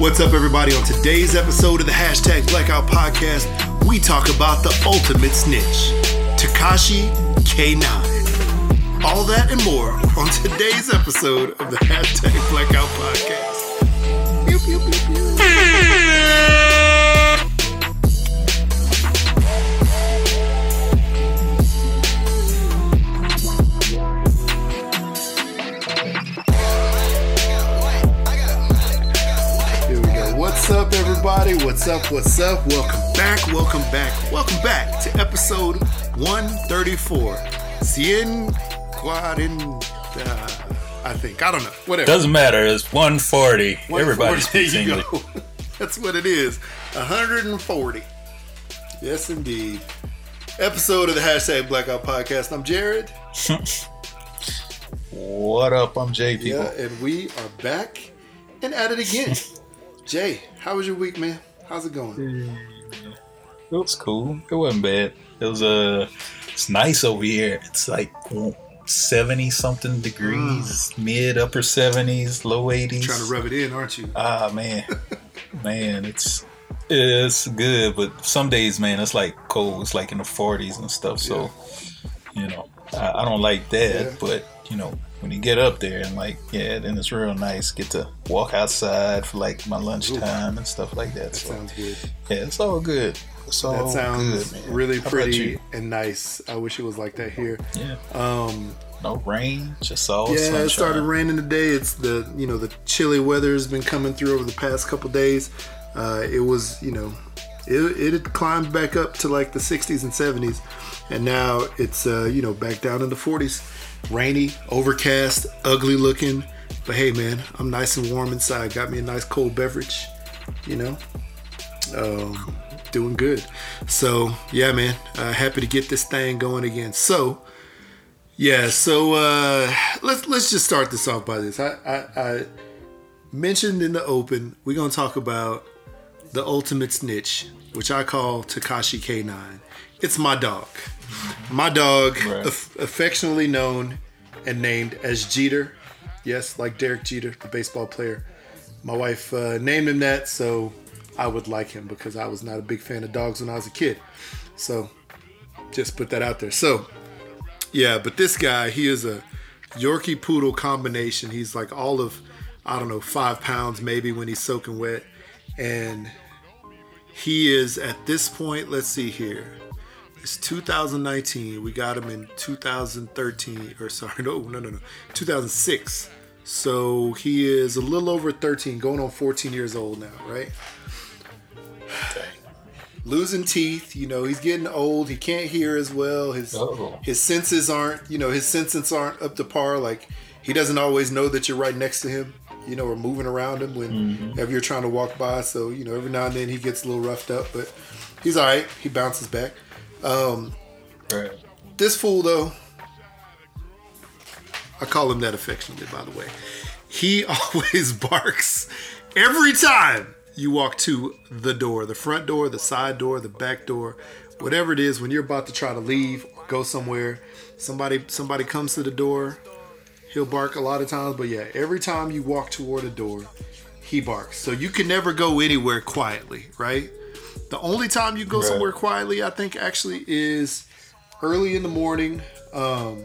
What's up, everybody? On today's episode of the hashtag Blackout Podcast, we talk about the ultimate snitch, Tekashi K9. All that and more on today's episode of the hashtag Blackout Podcast. Pew, pew, pew. Everybody? What's up? What's up? Welcome back. Welcome back. Welcome back to episode 134. Cien cuarenta, I think. I don't know. Whatever. Doesn't matter. It's 140. 140, Everybody speaks English. That's what it is. 140. Yes, indeed. Episode of the hashtag Blackout Podcast. I'm Jared. What up? I'm Jay. People. Yeah, and we are back and at it again. Jay, how was your week, man? How's it going? It was cool. It wasn't bad. It was uh, it's nice over here. It's like seventy something degrees, mid upper seventies, low eighties. Mm. Trying to rub it in, aren't you? Ah man, man, it's it's good, but some days, man, it's like cold. It's like in the forties and stuff. So, you know, I, I don't like that. Yeah. But you know, when you get up there and like, yeah, then it's real nice. Get to walk outside for like my lunchtime and stuff like that. That So sounds good. yeah, it's all good. It's all That sounds good, really How pretty and nice. I wish it was like that here. Yeah, Um, no rain, just all yeah, sunshine. it started raining today. It's the you know the chilly weather has been coming through over the past couple days. Uh, it was you know it, it had climbed back up to like the 60s and 70s, and now it's uh, you know back down in the 40s. Rainy, overcast, ugly looking. But hey, man, I'm nice and warm inside. Got me a nice cold beverage. You know, um, doing good. So yeah, man, uh, happy to get this thing going again. So yeah, so uh, let's let's just start this off by this. I, I, I mentioned in the open we're gonna talk about the ultimate snitch, which I call Tekashi K9. It's my dog. My dog, Right. aff- affectionately known and named as Jeter. Yes, like Derek Jeter, the baseball player. My wife uh, named him that, so I would like him because I was not a big fan of dogs when I was a kid. So just put that out there. So yeah, but this guy, he is a Yorkie Poodle combination. He's like all of, I don't know, five pounds maybe when he's soaking wet. And he is at this point, let's see here. It's 2019. We got him in 2013, or sorry, no, no, no, no, 2006. So he is a little over 13, going on 14 years old now, right? Losing teeth, you know, he's getting old. He can't hear as well. His Uh-oh. his senses aren't, you know, his senses aren't up to par. Like he doesn't always know that you're right next to him, you know, or moving around him when mm-hmm. whenever you're trying to walk by. So you know, every now and then he gets a little roughed up, but he's all right. He bounces back. Um, Right. this fool though, I call him that affectionately, by the way. He always barks every time you walk to the door, the front door, the side door, the back door, whatever it is. When you're about to try to leave or go somewhere, somebody somebody comes to the door. He'll bark a lot of times, but yeah, every time you walk toward a door, he barks. So you can never go anywhere quietly, right? The only time you go Right. somewhere quietly, I think, actually is early in the morning. Um,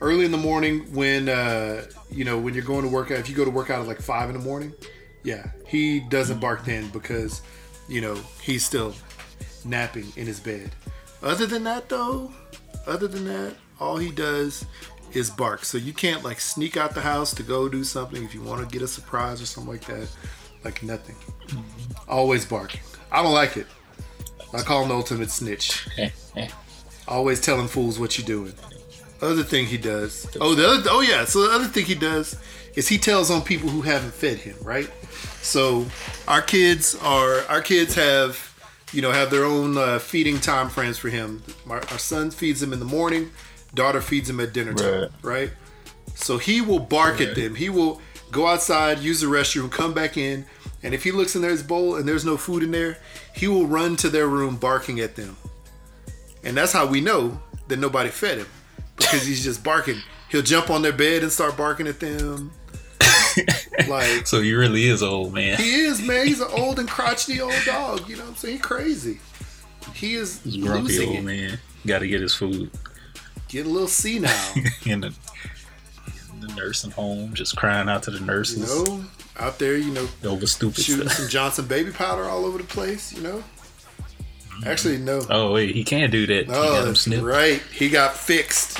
early in the morning when uh, you know when you're going to work out. If you go to work out at like five in the morning, yeah, he doesn't bark then because you know he's still napping in his bed. Other than that, though, other than that, all he does is bark. So you can't like sneak out the house to go do something if you want to get a surprise or something like that. Like nothing. Always barking. I don't like it. I call him the ultimate snitch. Always telling fools what you're doing. Other thing he does. Oh, the other. Oh yeah. So the other thing he does is he tells on people who haven't fed him. Right. So our kids are our kids have you know have their own uh, feeding time frames for him. Our, our son feeds him in the morning. Daughter feeds him at dinner time. Right. Right. So he will bark at them. He will go outside, use the restroom, come back in, and if he looks in there's bowl and there's no food in there, he will run to their room barking at them. And that's how we know that nobody fed him because he's just barking. He'll jump on their bed and start barking at them. Like So he really is old man. he is, man. He's an old and crotchety old dog. You know what I'm saying? He crazy. He is He's grumpy old it. man. Got to get his food Get a little senile. in the, the nursing home, just crying out to the you nurses know, out there, you know, over stupid shooting stuff. some Johnson baby powder all over the place. You know. Mm-hmm. Actually, no. Oh wait, he can't do that. he Oh, got him right. He got fixed.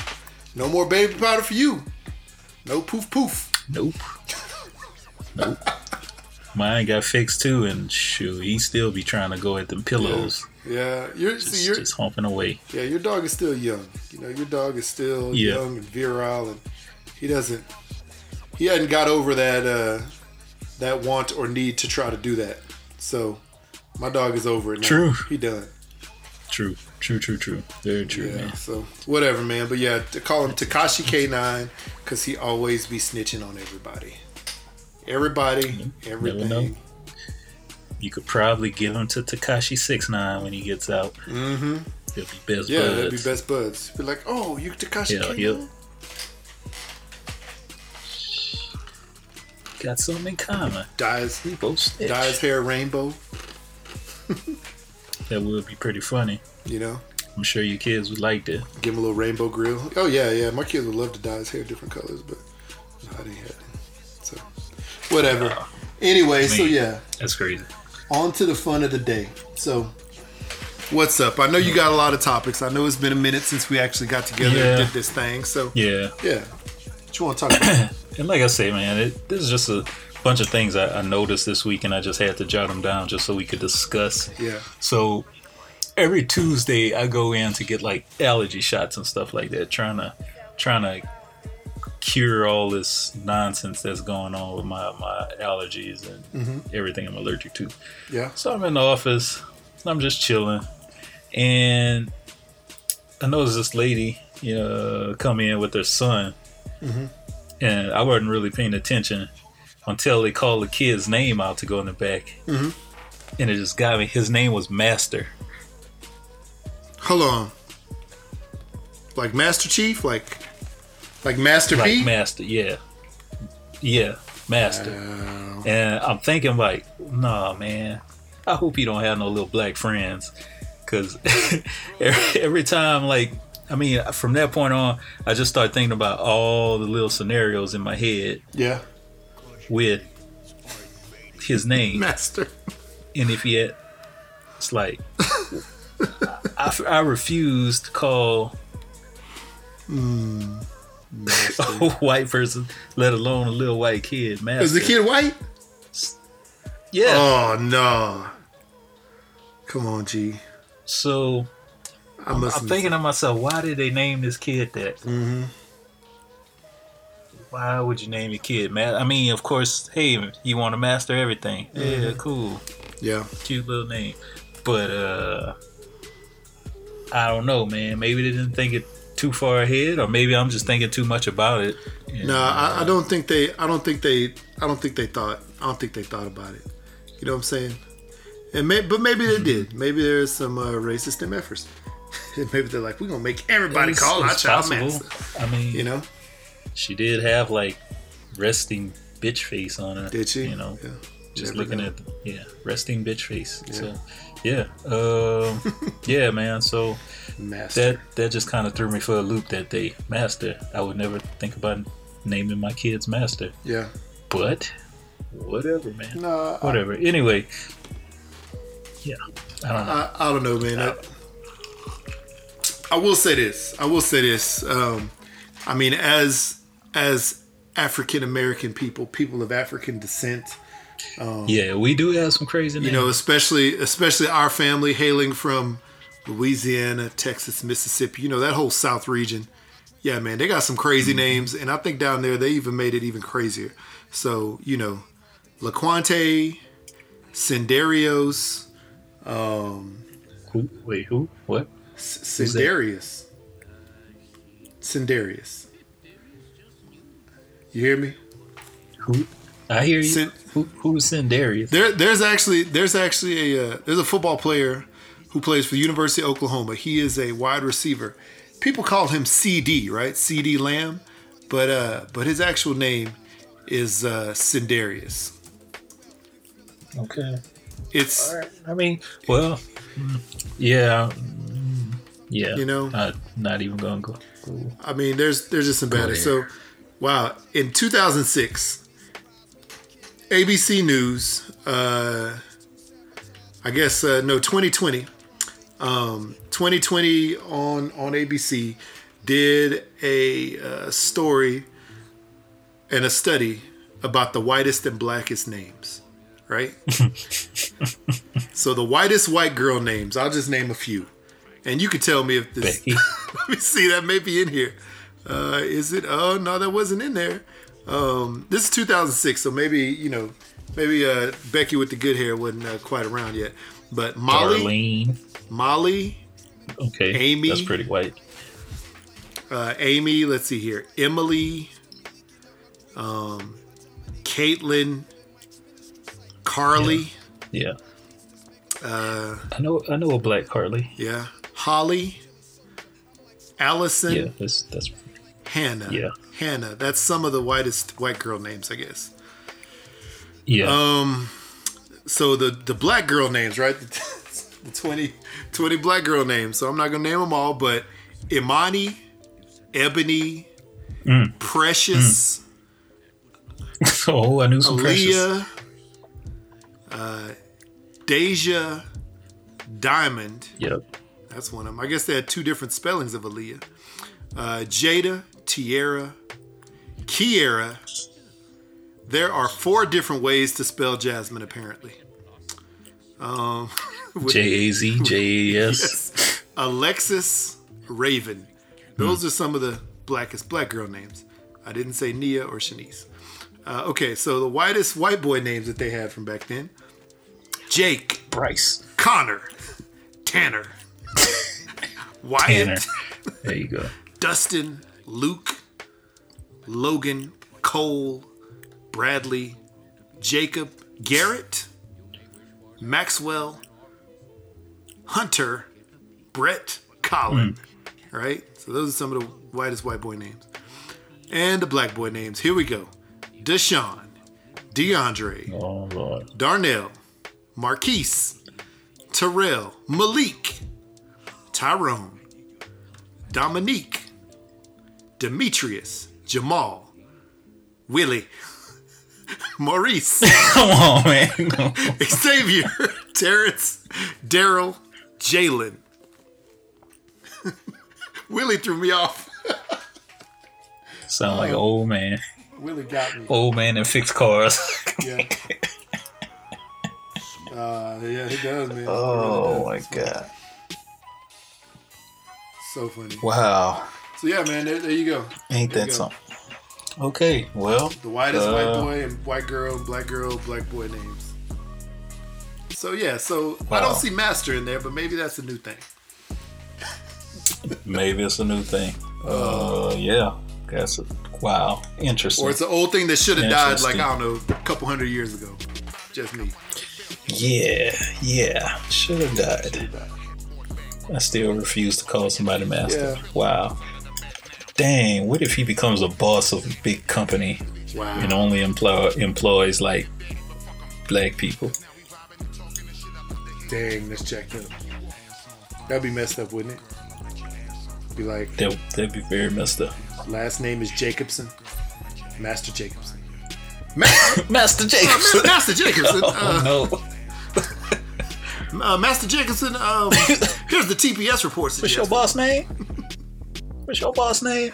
No more baby powder for you. No poof poof. Nope. Nope. Mine got fixed too, and shoot, he still be trying to go at them pillows, Yeah, you're just, see, you're just humping away. yeah, your dog is still young. You know, your dog is still Yeah. young and virile, and he doesn't. He hadn't got over that uh, that want or need to try to do that. So, my dog is over it now. True. He done. True, true, true, true. Very true, Yeah. man. So whatever, man. But yeah, to call him Tekashi K9 because he always be snitching on everybody. Everybody, everything. You could probably give him to Tekashi Six Nine when he gets out. Mm-hmm. He'll be best Yeah, buds. that'd be best buds. Be like, oh, you Tekashi Yeah, K9? yep. Got something in common. Dyes, We both snitch. dye his hair rainbow. That would be pretty funny. You know, I'm sure your kids would like that. give him a little rainbow grill. Oh yeah, yeah. My kids would love to dye his hair different colors, but no, I didn't have it. So whatever. Anyway, so yeah. That's crazy. on to the fun of the day. So, what's up? I know you got a lot of topics. I know it's been a minute since we actually got together Yeah. and did this thing. So, Yeah. yeah. What you want to talk about? And like I say, man, it, this is just a bunch of things I, I noticed this week, and I just had to jot them down just so we could discuss. yeah. So every Tuesday, I go in to get like allergy shots and stuff like that, trying to trying to cure all this nonsense that's going on with my my allergies and mm-hmm. everything I'm allergic to. Yeah. So I'm in the office. And I'm just chilling, and I noticed this lady, you know, come in with her son, and I wasn't really paying attention until they called the kid's name out to go in the back, Mhm. and it just got me. His name was Master. Hold on. Like Master Chief? Like, like Master like P? Master, yeah, yeah, Master. Wow. And I'm thinking like, nah, man. I hope he don't have no little black friends, cause every, every time, like, I mean, from that point on, I just started thinking about all the little scenarios in my head yeah. with his name, Master. and if he had, it's like, I, I refuse to call Master. Hmm, a white person, let alone a little white kid, master. Is the kid white? Yeah. Oh, no. Come on, G. so I I'm thinking to myself, why did they name this kid that? hmm Why would you name your kid, man? I mean, of course, hey, you want to master everything. Yeah, cool, Yeah. cute little name. But uh I don't know, man. Maybe they didn't think it too far ahead, or maybe I'm just thinking too much about it. No, I, I don't think they. I don't think they. I don't think they thought. I don't think they thought about it. You know what I'm saying? And may, but maybe they did. Maybe there's some uh, racist MFers. maybe they're like, we're gonna make everybody it's- call our it's child possible. master. I mean, You know? she did have like resting bitch face on her. Did she? You know, Yeah. just Never looking at yeah, resting bitch face. So yeah, um, yeah, man. So master. that that just kind of threw me for a loop that day. Master, I would never think about naming my kids Master, yeah. but whatever, man. No, I, Whatever. Anyway, yeah, I don't know. I, I don't know, man. I, I will say this. I will say this. Um, I mean, as as African American people, people of African descent, yeah, we do have some crazy names. you know, especially especially our family hailing from Louisiana, Texas, Mississippi, you know, that whole South region. Yeah, man, they got some crazy names, and I think down there they even made it even crazier. So, you know, Laquante, Sendarios, um, who? Wait, who? What? S- Who's that? Sendarius. Sendarius. You hear me? Who? I hear you. Sin- who? Who's Sendarius? There, there's actually there's actually a uh, there's a football player who plays for the University of Oklahoma. He is a wide receiver. People call him CD, right? CeeDee Lamb, but uh, but his actual name is uh, Cindarius. Okay. It's right. I mean, well, mm, yeah, yeah. You know? not, not even gonna go. go. I mean, there's there's just some bad. So, wow, in 2006, ABC News, uh, I guess uh, no 2020, um, 2020 on on ABC did a uh, story and a study about the whitest and blackest names, right? so the whitest white girl names. I'll just name a few, and you can tell me if this. Let me see. That may be in here. Uh, is it? Oh no, that wasn't in there. Um, this is 2006, so maybe you know, maybe uh, Becky with the good hair wasn't uh, quite around yet. But Molly, Darlene. Molly, Okay. Amy. That's pretty white. uh, Amy. Let's see here. Emily, um, Caitlin, Carly. Yeah. Uh, I know. I know a black Carly. yeah, Holly, Allison, Yeah. That's that's. Hannah. Yeah. Hannah. That's some of the whitest white girl names, I guess. Yeah. Um, so the the black girl names, right? The 20, 20 black girl names. So I'm not gonna name them all, but Imani, Ebony, Mm. Precious, oh, I knew some precious. Aaliyah, uh, Deja, Diamond. Yep. That's one of them. I guess they had two different spellings of Aaliyah. Uh, Jada, Tierra, Kiera. There are four different ways to spell Jasmine, apparently. Um, J A Z J A S. Alexis Raven. Those are some of the blackest black girl names. I didn't say Nia or Shanice. Uh, okay, so the whitest white boy names that they had from back then Jake, Bryce. Connor, Tanner, Wyatt, Tanner. There you go. Dustin, Luke, Logan, Cole, Bradley, Jacob, Garrett, Maxwell, Hunter, Brett, Colin. Hmm. Right? So those are some of the whitest white boy names. And the black boy names. Here we go. Deshaun, DeAndre, Oh. Darnell, Marquise, Terrell, Malik, Tyrone, Dominique, Demetrius, Jamal, Willie, Maurice, Come on, man. Xavier, Terrence, Daryl, Jalen. Willie threw me off. Sound like an old man. Willie got me. Old man and fixed cars. Yeah. Uh, yeah, he does, man. oh my god. So funny. Wow. So yeah, man, there, there you go. Ain't There that something? Okay, well, The whitest white Uh, boy and white girl, black girl, black boy names. So yeah, so I don't see master in there, but maybe that's a new thing. maybe it's a new thing. Uh, yeah. That's a, wow. Interesting. Or it's an old thing that should have died like I don't know, a couple hundred years ago. Just me. yeah, yeah. Should have died. I still refuse to call somebody master. Yeah. Wow. Dang, what if he becomes a boss of a big company Wow. and only employ employs like black people? Dang, that's jacked up. That'd be messed up, wouldn't it? Be like, That that'd be very messed up. last name is Jacobson, Master Jacobson. Master Jacobson. Master Jacobson. Uh, oh no. Uh, Master Jacobson. Um, here's the TPS report. What's your boss name? What's your boss name?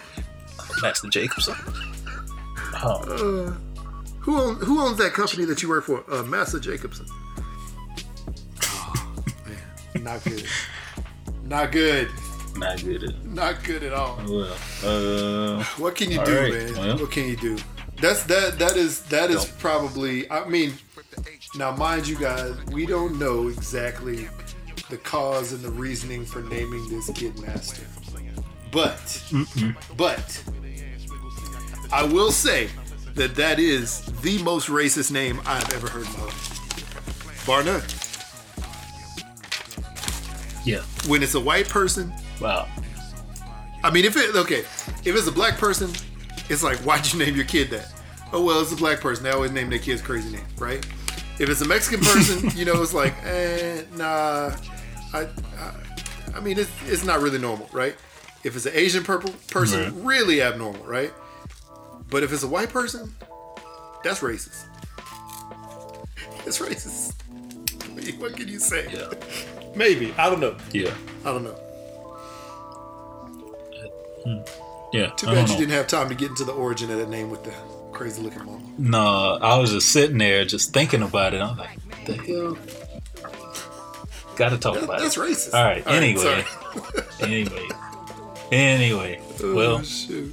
Master Jacobson. Oh, Who own, who owns that company that you work for? Uh, Master Jacobson. Oh, man, not good. Not good. not good at Not good at all. Well, uh, What can you All do, right, man? well. what can you do? That's that. That is that is Don't. probably. I mean, now mind you guys, we don't know exactly the cause and the reasoning for naming this kid Master, but but I will say that that is the most racist name I've ever heard in my life, bar none. yeah. When it's a white person, Wow. I mean, if it okay, if it's a black person, it's like, why'd you name your kid that? oh well, it's a black person. They always name their kids crazy names, right? If it's a Mexican person, you know, it's like, eh, nah. I, I, I mean, it's, it's not really normal, right? If it's an Asian purple person, Right. really abnormal, right? But if it's a white person, that's racist. It's racist. What can you say? Yeah. Maybe I don't know. Yeah. I don't know. Yeah. Too I don't bad you know. didn't have time to get into the origin of that name with the crazy looking mama. No, I was just sitting there just thinking about it. I'm like, the hell? Gotta talk about That's it. That's racist. All right, anyway. sorry. Anyway. Anyway. Oh, Well, shoot.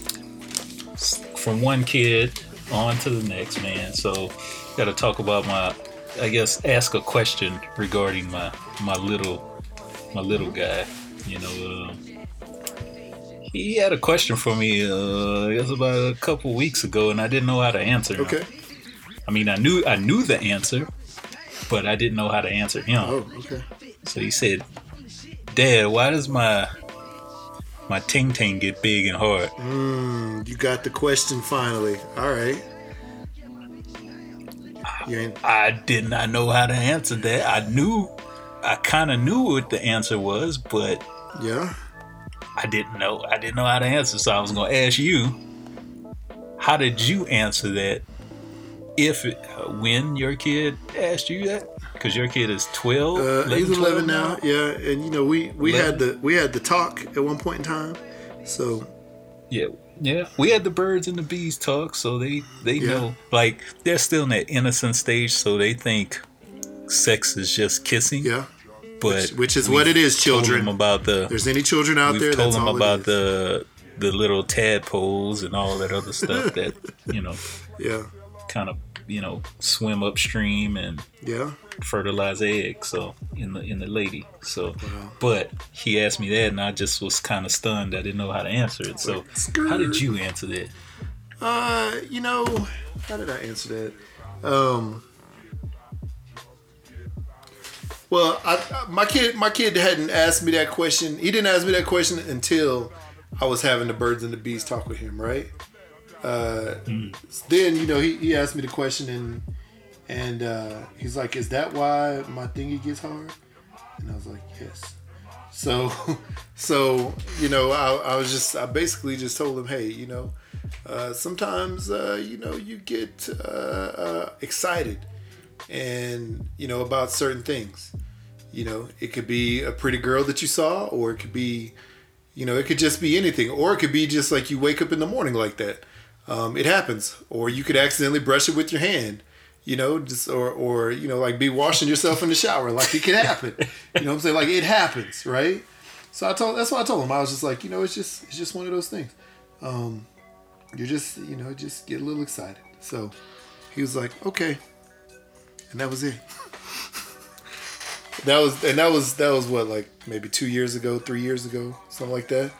from one kid on to the next, man. So, got to talk about my, I guess, ask a question regarding my my little my little guy. You know, uh, he had a question for me. Uh, it was about a couple weeks ago, and I didn't know how to answer. him. Okay. I mean, I knew I knew the answer, but I didn't know how to answer him. Oh, okay. So he said, "Dad, why does my my ting ting get big and hard?" Mm, you got the question finally. All right. I did not know how to answer that. I knew, I kind of knew what the answer was, but yeah. I didn't know. I didn't know how to answer. So I was going to ask you, how did you answer that? If uh, when your kid asked you that, because your kid is twelve, Uh, he's 11, 11 now. Yeah, and you know we we had the we had the talk at one point in time. So Yeah, yeah. We had the birds and the bees talk, so they they Yeah. know. Like they're still in that innocent stage, so they think sex is just kissing. yeah, but which, which is what it is, children. about the there's any children out we've there, told that's them all about the the little tadpoles and all that other stuff that you know yeah, kind of you know swim upstream and yeah. fertilize eggs so in the in the lady so Wow. but he asked me that and i just was kind of stunned i didn't know how to answer it so Skirt. how did you answer that Uh, you know, how did I answer that? Um, well, I, my kid, my kid hadn't asked me that question. He didn't ask me that question until I was having the birds and the bees talk with him, right? Uh, Then you know he, he asked me the question and and uh, he's like, "Is that why my thingy gets hard?" And I was like, "Yes." So, so you know, I, I was just I basically just told him, "Hey, you know." uh, sometimes uh, you know you get uh, uh, excited and you know about certain things. You know it could be a pretty girl that you saw or it could be you know it could just be anything or it could be just like you wake up in the morning like that. Um, it happens. Or you could accidentally brush it with your hand you know just or or you know like be washing yourself in the shower like it could happen. You know what i'm saying? Like it happens right? So i told that's what i told him. I was just like you know it's just it's just one of those things. Um, you just you know just get a little excited. So he was like okay and that was it. That was and that was that was what like maybe two years ago three years ago something like that.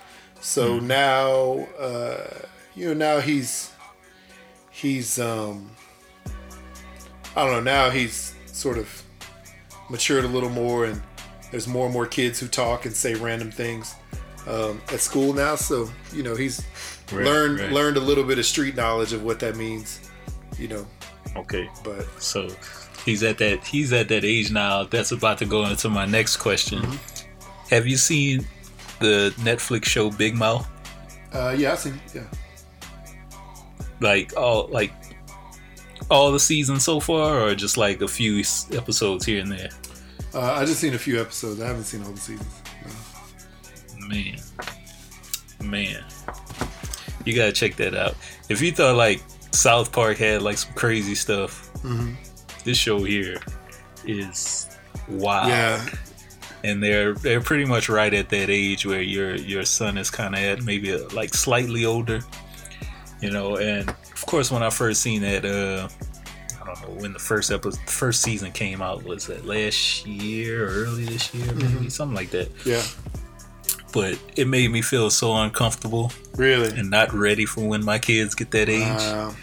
So now uh you know now he's he's um i don't know now he's sort of matured a little more and there's more and more kids who talk and say random things um, at school now. So you know he's Right, learned right. learned a little bit of street knowledge of what that means you know. Okay. But so he's at that he's at that age now that's about to go into my next question. Have you seen the netflix show big mouth? Uh yeah i seen it, yeah. Like all like all the seasons so far or just like a few episodes here and there? Uh, i just seen a few episodes. I haven't seen all the seasons no. man. Man. You gotta check that out. If you thought like south park had like some crazy stuff Mhm. This show here is wild. Yeah. And they're they're pretty much right at that age where your your son is kind of at maybe a, like slightly older you know and of course when i first seen that uh i don't know when the first episode first season came out was that last year or early this year maybe? Something like that. Yeah. But it made me feel so uncomfortable really? and not ready for when my kids get that age. Wow.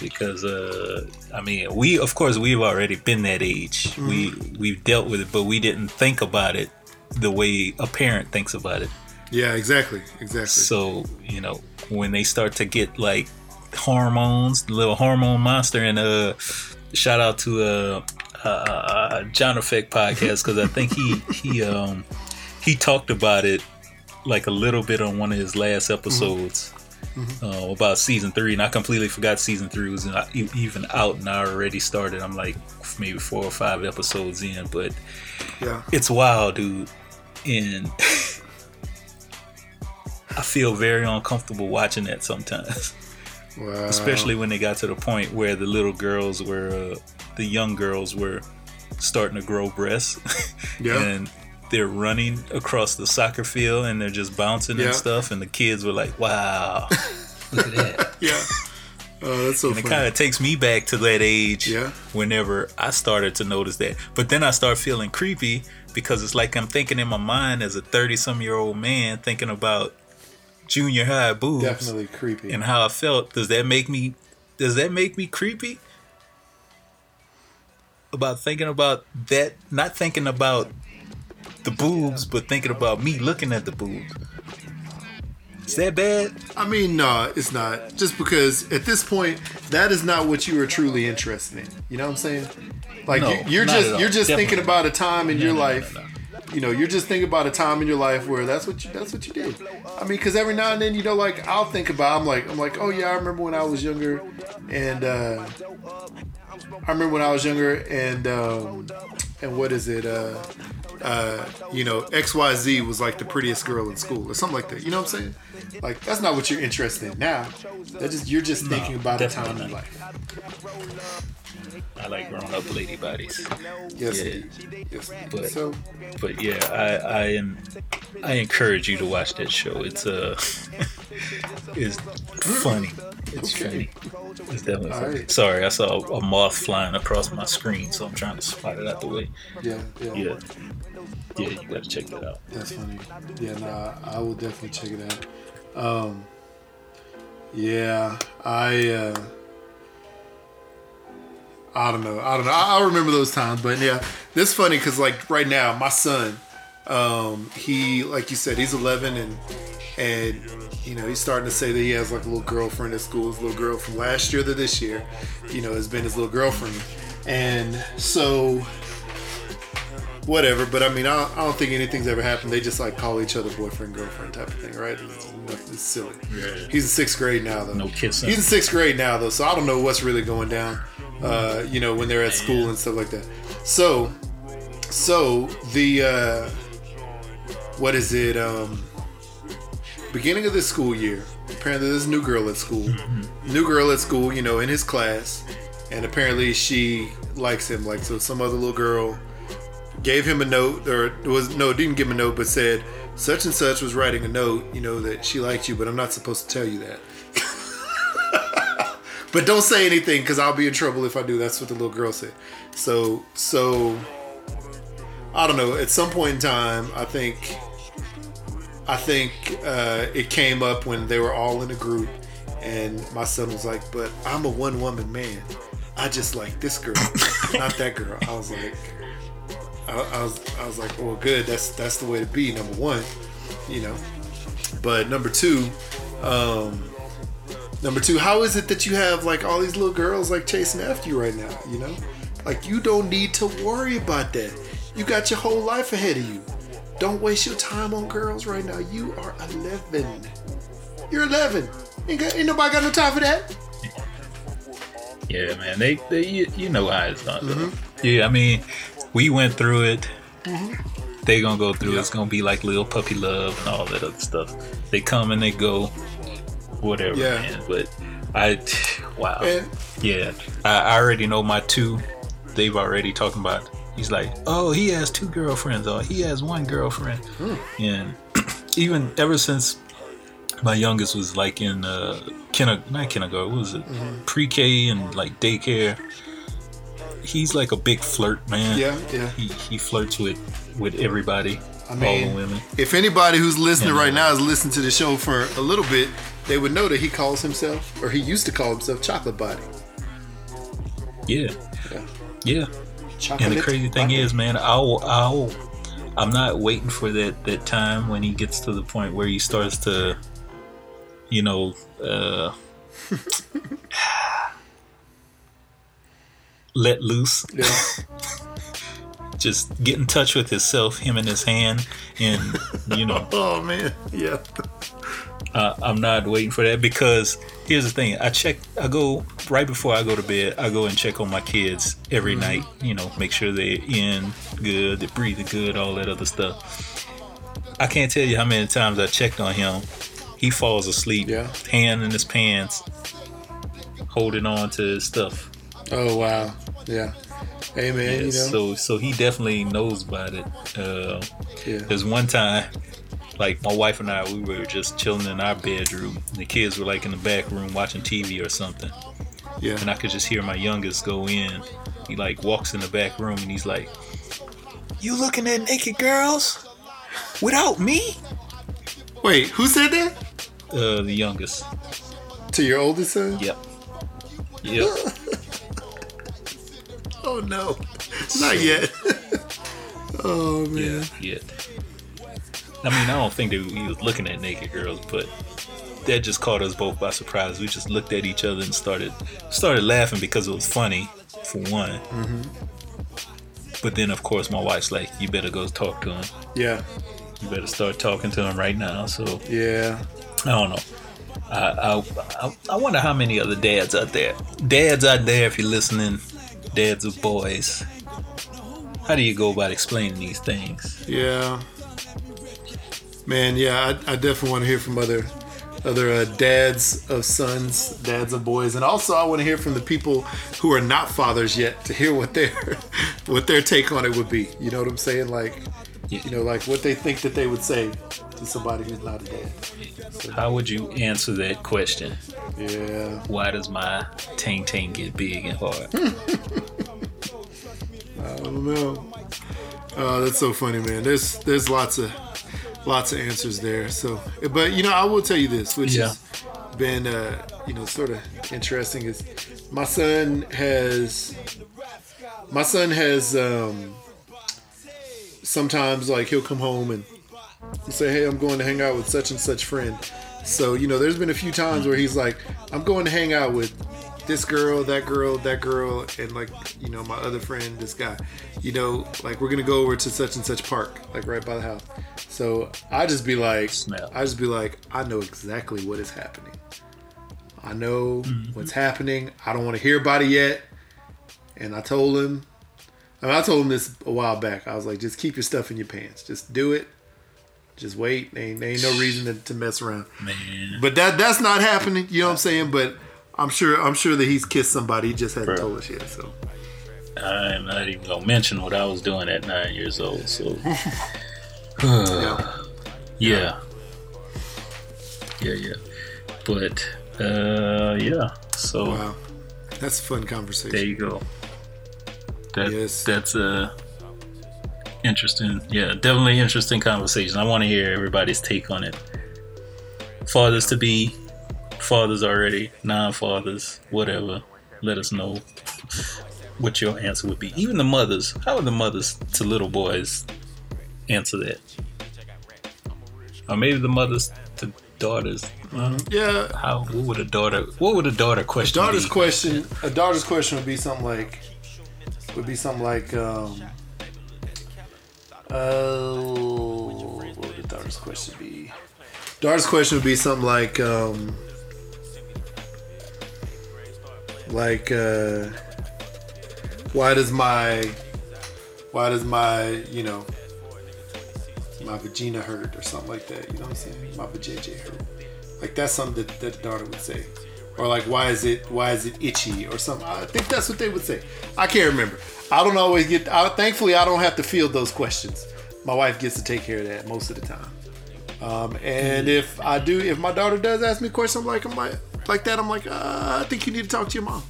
Because uh i mean we of course we've already been that age we we've dealt with it but we didn't think about it the way a parent thinks about it yeah exactly exactly so you know when they start to get like hormones, little hormone monster, and uh, shout out to uh, uh, uh John Effect podcast because I think he he um he talked about it like a little bit on one of his last episodes. Mm-hmm. Uh, about season three, and I completely forgot season three was even out, and I already started. I'm like maybe four or five episodes in, but yeah, it's wild, dude. And I feel very uncomfortable watching that sometimes. Wow. Especially when they got to the point where the little girls were, uh, the young girls were starting to grow breasts. Yeah. and they're running across the soccer field and they're just bouncing yeah. and stuff. And the kids were like, wow, look at that. yeah. Oh, that's so and funny. it kind of takes me back to that age yeah. whenever I started to notice that. But then I start feeling creepy because it's like I'm thinking in my mind as a 30 some year old man thinking about junior high boobs. Definitely creepy. And how I felt. Does that make me does that make me creepy? About thinking about that not thinking about the boobs, but thinking about me looking at the boobs. Is that bad? I mean, no, it's not. Just because at this point, that is not what you are truly interested in. You know what I'm saying? Like no, you, are just you're just Definitely. thinking about a time in no, your no, life you know, you're just thinking about a time in your life where that's what you that's what you did. I mean, because every now and then, you know, like I'll think about, I'm like, I'm like, oh yeah, I remember when I was younger, and uh, I remember when I was younger, and um, and what is it? Uh, uh, you know, X Y Z was like the prettiest girl in school or something like that. You know what I'm saying? Like that's not what you're interested in now. That just you're just thinking about a time in life. I like grown up lady bodies. Yes, yeah. yes. But so, but yeah, I I am I encourage you to watch that show. It's uh, it's funny. It's okay. funny. It's definitely funny. Right. Sorry, I saw a moth flying across my screen, so I'm trying to spot it out the way. Yeah, yeah. Yeah. Yeah, you gotta check that out. That's funny. Yeah, no, I will definitely check it out. Um, yeah, I. Uh, I don't know. I don't know. I, I remember those times, but yeah, this funny because like right now, my son, um, he like you said, he's 11 and and you know he's starting to say that he has like a little girlfriend at school. His little girl from last year to this year, you know, has been his little girlfriend, and so whatever. But I mean, I don't, I don't, think anything's ever happened. They just like call each other boyfriend girlfriend type of thing, right? It's, it's silly. Yeah. He's in sixth grade now though. No kissing. He's in sixth grade now though, so I don't know what's really going down. Uh, you know, when they're at school and stuff like that. So, so the uh, what is it? Um, beginning of this school year. Apparently, there's a new girl at school. Mm-hmm. New girl at school, you know, in his class, and apparently she likes him. Like, so some other little girl gave him a note, or was no, didn't give him a note, but said such and such was writing a note, you know, that she liked you, but I'm not supposed to tell you that. But don't say anything because I'll be in trouble if I do. That's what the little girl said. So, so I don't know. At some point in time, I think, I think uh, it came up when they were all in a group, and my son was like, "But I'm a one woman man. I just like this girl, not that girl." I was like. I, I, was I was like, well, good. That's that's the way to be. Number one, you know. But number two, um, number two, how is it that you have like all these little girls like chasing after you right now? You know, like you don't need to worry about that. You got your whole life ahead of you. Don't waste your time on girls right now. You are 11. You're 11. Ain't, got, ain't nobody got no time for that. Yeah, man. They, they you, you know how it's done. Mm-hmm. Yeah, I mean, we went through it. Mm-hmm. They gonna go through. It's gonna be like little puppy love and all that other stuff. They come and they go, whatever. Yeah. Man. But I, wow. And, yeah, I, I already know my two. They've already talking about. He's like, oh, he has two girlfriends, or he has one girlfriend, hmm. and even ever since my youngest was like in uh, kinder, not kindergarten, what was it, mm-hmm. pre-K and like daycare he's like a big flirt, man. Yeah, yeah. He he flirts with with everybody. I mean, all the women. If anybody who's listening right now is listening to the show for a little bit, they would know that he calls himself, or he used to call himself, Chocolate Body. Yeah. Yeah. Yeah. Chocolate and the crazy thing body. is, man, I'll I'll I'm not waiting for that that time when he gets to the point where he starts to, you know, uh, let loose. Yeah. Just get in touch with himself, him and his hand, and you know. oh man. Yeah. Uh, I'm not waiting for that because here's the thing. I check. I go right before I go to bed. I go and check on my kids every Mm-hmm. night. You know, make sure they're in good, they're breathing good, all that other stuff. I can't tell you how many times I checked on him. He falls asleep, Yeah. hand in his pants, holding on to his stuff. Oh wow. Yeah. Hey man, Yeah, you know. So, so he definitely knows about it. Uh, yeah. There's one time, like my wife and I, we were just chilling in our bedroom. The kids were like in the back room watching TV or something, Yeah. and I could just hear my youngest go in. He like walks in the back room and he's like, "You looking at naked girls without me?" Wait, who said that? Uh, the youngest. To your oldest son? Yep. Yep. Oh no. Not yet. oh man. Yeah. Yet. I mean, I don't think that he was looking at naked girls, but that just caught us both by surprise. We just looked at each other and started started laughing because it was funny, for one. Mm-hmm. But then, of course, my wife's like, "You better go talk to him. Yeah. You better start talking to him right now." So Yeah. I don't know. I, I I I wonder how many other dads out there, dads out there, if you're listening, dads of boys. How do you go about explaining these things? Yeah. Man, yeah, I, I definitely want to hear from other other uh, dads of sons, dads of boys, and also I want to hear from the people who are not fathers yet to hear what their what their take on it would be. You know what I'm saying? Like, Yeah. you know, like what they think that they would say to somebody who's not a dad. How would you answer that question? Yeah. Why does my ting ting get big and hard? I don't know. Oh, that's so funny, man. There's there's lots of lots of answers there. So, but you know, I will tell you this, which Yeah. has been uh, you know sort of interesting is my son has my son has um, sometimes like he'll come home and say, "Hey, I'm going to hang out with such and such friend." So you know, there's been a few times where he's like, "I'm going to hang out with this girl, that girl, that girl, and like you know my other friend, this guy. You know, like we're gonna go over to such and such park, like right by the house." So I just be like, Snap. I just be like, I know exactly what is happening. I know mm-hmm. what's happening. I don't want to hear about it yet. And I told him, I mean, I told him this a while back. I was like, just keep your stuff in your pants. Just do it. Just wait. There ain't, there ain't no reason to, to mess around. Man, But that that's not happening. You know what I'm saying? But I'm sure I'm sure that he's kissed somebody. He just hasn't Bro. told us yet. So I'm not even gonna mention what I was doing at nine years old. So, yeah. yeah, yeah, yeah. But uh, yeah. So Wow. That's a fun conversation. there you go. That Yes. that's a interesting. Yeah, definitely interesting conversation. I want to hear everybody's take on it. Fathers to be, fathers already, non-fathers, whatever. Let us know what your answer would be. Even the mothers. How would the mothers to little boys answer that? Or maybe the mothers to daughters. Uh, Yeah. how? What would a daughter? What would a daughter question? daughter's be? question a daughter's question would be something like would be something like um oh what would a daughter's question be daughter's question would be something like um like uh why does my why does my you know my vagina hurt or something like that? You know what i'm saying? My vajayjay hurt. Like that's something that, that the daughter would say. Or like why is it why is it itchy or something? I think that's what they would say. I can't remember. I don't always get I, thankfully i don't have to field those questions. My wife gets to take care of that most of the time um, and if i do if my daughter does ask me a question like i'm like like that i'm like uh, i think you need to talk to your mom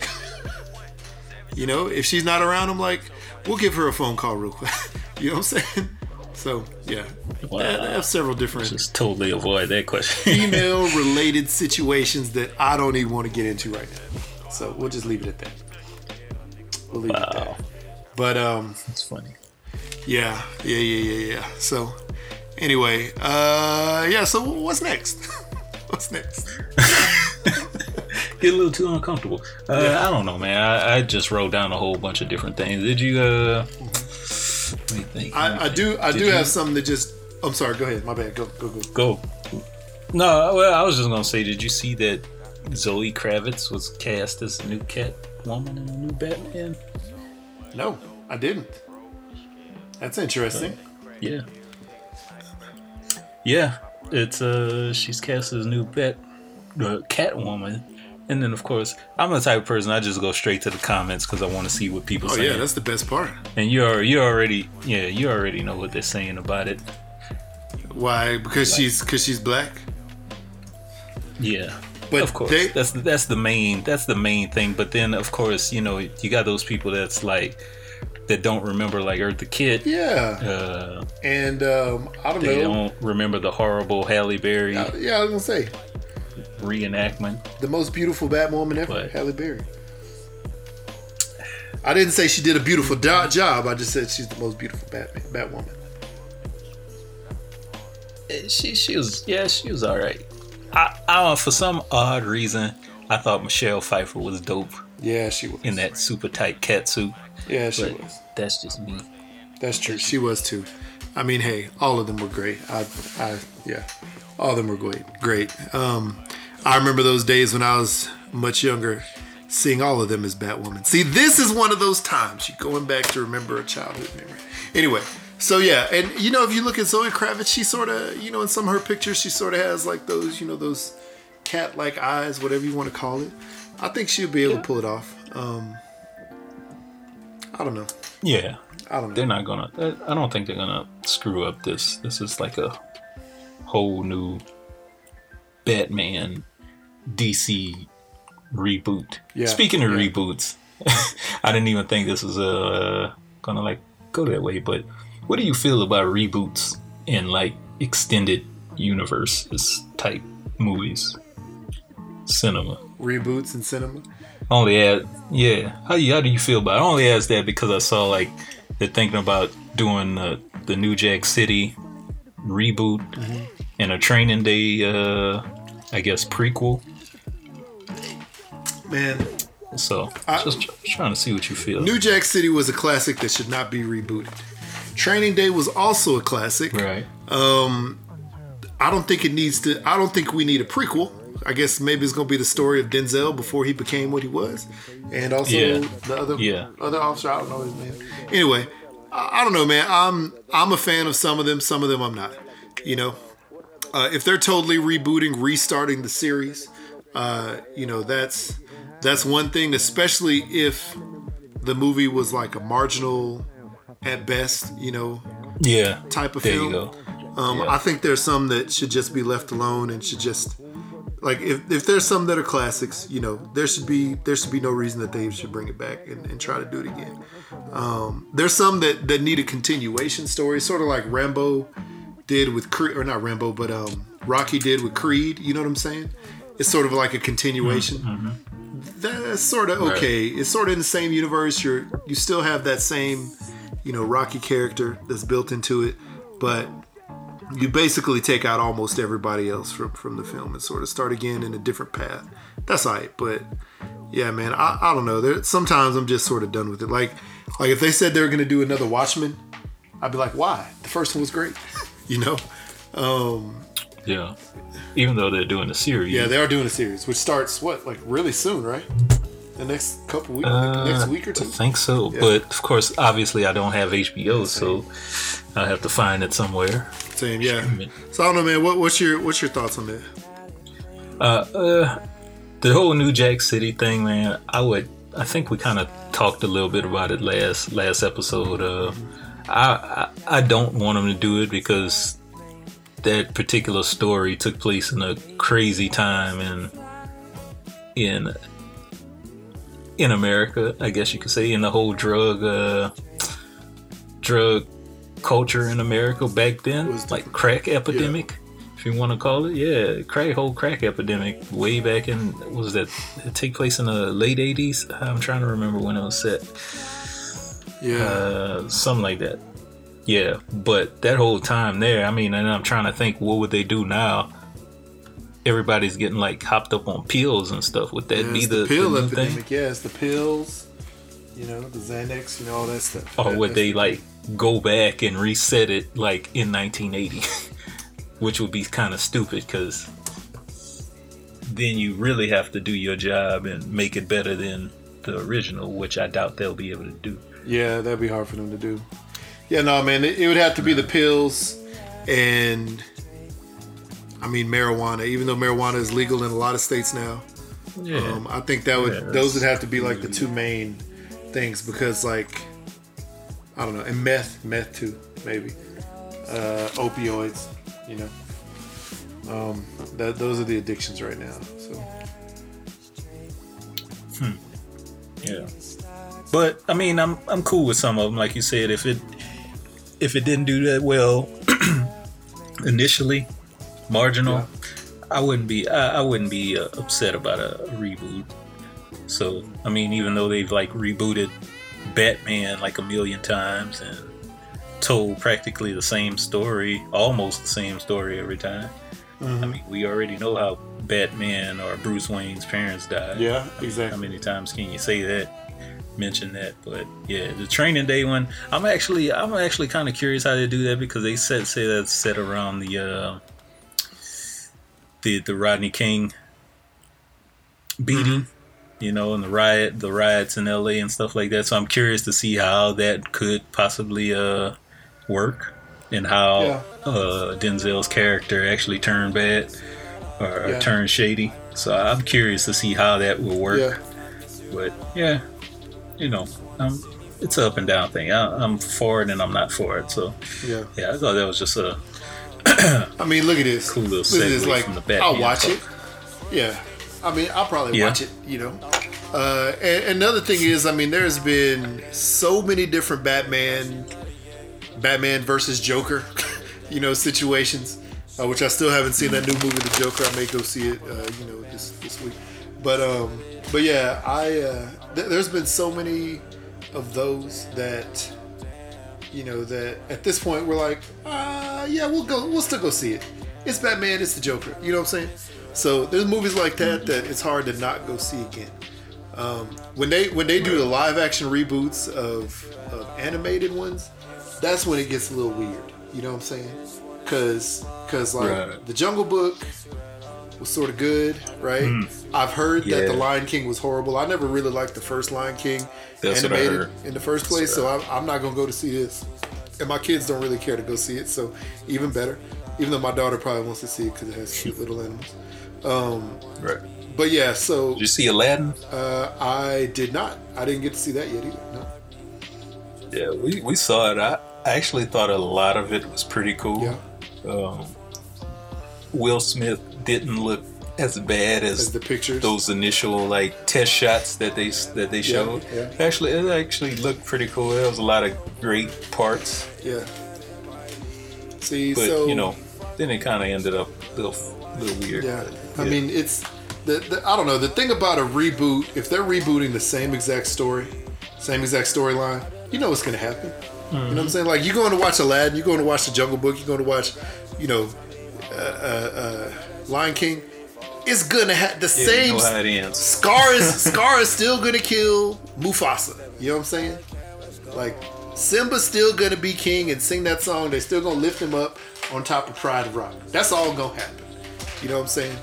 you know if she's not around i'm like we'll give her a phone call real quick you know what i'm saying so yeah Wow. I have several different Just totally avoid that question. female related situations that I don't even want to get into right now. So we'll just leave it at that. We'll leave it at Wow. that. But um it's funny. yeah, yeah, yeah, yeah, yeah. So anyway, uh yeah, so what's next? what's next? get a little too uncomfortable. Uh, Yeah. I don't know, man. I, I just wrote down a whole bunch of different things. Did you? uh Let me think. I, I do. I Did do you- have something that just. I'm sorry. Go ahead. My bad. Go. Go. Go. Go. No, well, I was just gonna say, did you see that Zoe Kravitz was cast as the new Catwoman in the new Batman? No, I didn't. That's interesting. Yeah. Yeah, it's uh, she's cast as new Bat, uh, Catwoman, and then of course I'm the type of person I just go straight to the comments because I want to see what people say. Oh say. yeah, that's the best part. and you are you already yeah you already know what they're saying about it. Why? Because she's because she's black. Yeah. But of course, they- that's that's the main that's the main thing. But then, of course, you know, you got those people that's like that don't remember like Eartha Kitt. Yeah, Uh, and um, I don't they know. don't remember the horrible Halle Berry yeah, I was gonna say reenactment. the most beautiful Batwoman ever, What? Halle Berry. I didn't say she did a beautiful do- job. I just said she's the most beautiful Batman, Batwoman. Eh, She she was yeah she was all right. I, I for some odd reason I thought Michelle Pfeiffer was dope Yeah, she was. in that super tight cat suit. Yeah, she But was. that's just me. That's true. She was too. I mean, hey, all of them were great. I, I, yeah, all of them were great. Great. Um, I remember those days when I was much younger, seeing all of them as Batwoman. See, this is one of those times you're going back to remember a childhood memory. Anyway, so yeah, and you know, if you look at Zoe Kravitz, she sort of, you know, in some of her pictures, she sort of has like those, you know, those cat-like eyes, whatever you want to call it. I think she'll be able Yeah. to pull it off. Um, I don't know. Yeah, I don't know. they're not gonna. I don't think they're gonna screw up this. This is like a whole new Batman DC reboot. Yeah, Speaking of yeah. reboots, I didn't even think this was uh, gonna like go that way. But what do you feel about reboots in like extended universes type movies, cinema? Reboots in cinema. Only add, yeah. How you how do you feel about? It? I only asked that because I saw like they're thinking about doing the the New Jack City reboot and a Training Day, uh, I guess prequel. Man, So I- just tr- trying to see what you feel. New Jack City was a classic that should not be rebooted. Training Day was also a classic. right? Um, I don't think it needs to. I don't think we need a prequel. I guess maybe it's gonna be the story of Denzel before he became what he was, and also Yeah. the other Yeah. other officer. I don't know his name. Anyway, I, I don't know, man. I'm I'm a fan of some of them. Some of them I'm not. You know, uh, if they're totally rebooting, restarting the series, uh, you know that's that's one thing. Especially if the movie was like a marginal, at best, you know, Yeah. type of There film. Um, Yeah. I think there's some that should just be left alone and should just like if, if there's some that are classics, you know, there should be there should be no reason that they should bring it back and, and try to do it again. Um, there's some that that need a continuation story, sort of like Rambo did with Creed, or not Rambo, but um, Rocky did with Creed. You know what I'm saying? It's sort of like a continuation. That's sort of Right. okay. It's sort of in the same universe. You're you still have that same, you know, Rocky character that's built into it, but you basically take out almost everybody else from from the film and sort of start again in a different path. That's all right, but yeah, man, I, I don't know. There sometimes I'm just sort of done with it. Like like if they said they were gonna do another Watchmen, I'd be like, why? The first one was great, you know. Um, Yeah. Even though they're doing a series. yeah, they are doing a series, which starts what like really soon, right? The next couple weeks, Uh, next week or two. I think so. But of course, obviously, I don't have HBO, so I have to find it somewhere. Same, yeah. So I don't know, man. What, what's your what's your thoughts on that? Uh, uh, the whole New Jack City thing, man. I would. I think we kind of talked a little bit about it last last episode. Uh, I, I I don't want them to do it because that particular story took place in a crazy time and in in America. I guess you could say in the whole drug uh, drug culture in America back then, was like crack epidemic if you want to call it. Yeah, crack whole crack epidemic way back in was that it take place in the late eighties. I'm trying to remember when it was set. Yeah, Uh, something like that. Yeah, but that whole time there, I mean, and I'm trying to think, what would they do now? Everybody's getting like hopped up on pills and stuff. Would that Yeah, be the, the pill the epidemic. thing? Yeah, it's the pills. You know, the Xanax. You know, all that stuff. Or That- would they like go back and reset it like in 1980? Which would be kind of stupid because then you really have to do your job and make it better than the original, which I doubt they'll be able to do. Yeah, that'd be hard for them to do. Yeah, no, man, it, it would have to be the pills and I mean marijuana. Even though marijuana is legal in a lot of states now, Yeah. um, I think that would Yeah, those would have to be like the two main things because like I don't know, and meth, meth too, maybe uh, opioids. You know, um, that those are the addictions right now. So Yeah. But I mean, I'm I'm cool with some of them. Like you said, if it if it didn't do that well initially, marginal, Yeah. I wouldn't be I, I wouldn't be uh, upset about a, reboot. So I mean, even though they've like rebooted Batman like a million times and told practically the same story, almost the same story every time. I mean, we already know how Batman or Bruce Wayne's parents died. yeah, exactly. How many times can you say that? Mention that, but yeah, the training day one. I'm actually, I'm actually kind of curious how they do that because they said say that's set around the uh, the the Rodney King beating, you know, and the riot, the riots in L.A. and stuff like that. So I'm curious to see how that could possibly uh work and how Yeah. uh, Denzel's character actually turned bad or Yeah. turned shady. So I'm curious to see how that will work. Yeah. But yeah, you know, um, it's an up and down thing. I, I'm for it and I'm not for it. So Yeah. yeah, I thought that was just a I mean, look at this. Cool little Look at this, like, from the Batman I'll watch it. Yeah. I mean, I'll probably Yeah. watch it, you know. Uh, and, and another thing is, I mean, there's been so many different Batman, Batman versus Joker, you know, situations, uh, which I still haven't seen that new movie, The Joker. I may go see it, uh, you know, this this week. But um, but yeah, I uh, th- there's been so many of those that you know that at this point we're like, uh, yeah, we'll go, we'll still go see it. It's Batman, it's the Joker. You know what I'm saying? So there's movies like that that it's hard to not go see again. Um, when they when they do the live action reboots of, of animated ones, that's when it gets a little weird. You know what I'm saying? Cause cause like Right. the Jungle Book was sort of good, right? I've heard that the Lion King was horrible. I never really liked the first Lion King That's animated in the first place, so I'm, I'm not gonna go to see this. And my kids don't really care to go see it, so even better. Even though my daughter probably wants to see it because it has cute little animals. Um, right. but yeah, so Did you see Aladdin? uh, I did not. I didn't get to see that yet either. No. Yeah, we, we saw it. I, I actually thought a lot of it was pretty cool. Yeah. Um, Will Smith didn't look as bad As as the pictures. those initial like test shots that they that they showed. yeah. Actually, it actually looked pretty cool. There was a lot of great parts, Yeah. See, but so you know, then it kind of ended up a little, little weird. Yeah, But, I mean, it's the, the I don't know. The thing about a reboot, if they're rebooting the same exact story, same exact storyline, you know what's gonna happen. You know what I'm saying? Like you're going to watch Aladdin, you're going to watch The Jungle Book, you're going to watch, you know, uh, uh, uh, Lion King. It's gonna have the yeah, you same. know how it ends. Scar is Scar is still gonna kill Mufasa. You know what I'm saying? Like Simba's still gonna be king and sing that song. They're still gonna lift him up on top of Pride Rock. That's all gonna happen. You know what I'm saying?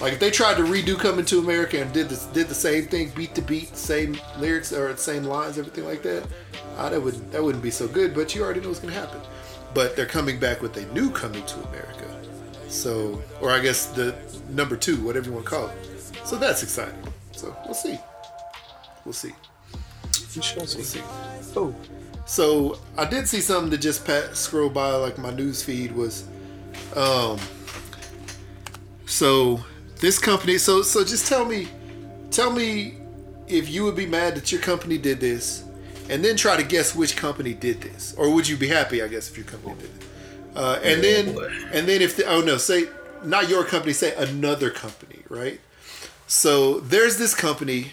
Like if they tried to redo Coming to America and did this, did the same thing, beat to beat, same lyrics or same lines, everything like that, ah, that would that wouldn't be so good. But you already know what's gonna happen. But they're coming back with a new Coming to America. So, or I guess the number two, whatever you want to call it. So that's exciting. So we'll see. We'll see. Shall We'll see. see. Oh, So I did see something that just pat, scroll by like my news feed was, um. So this company. So so just tell me, tell me if you would be mad that your company did this, and then try to guess which company did this, or would you be happy? I guess if your company did it. Uh, and then and then if the, oh no say not your company say another company right so there's this company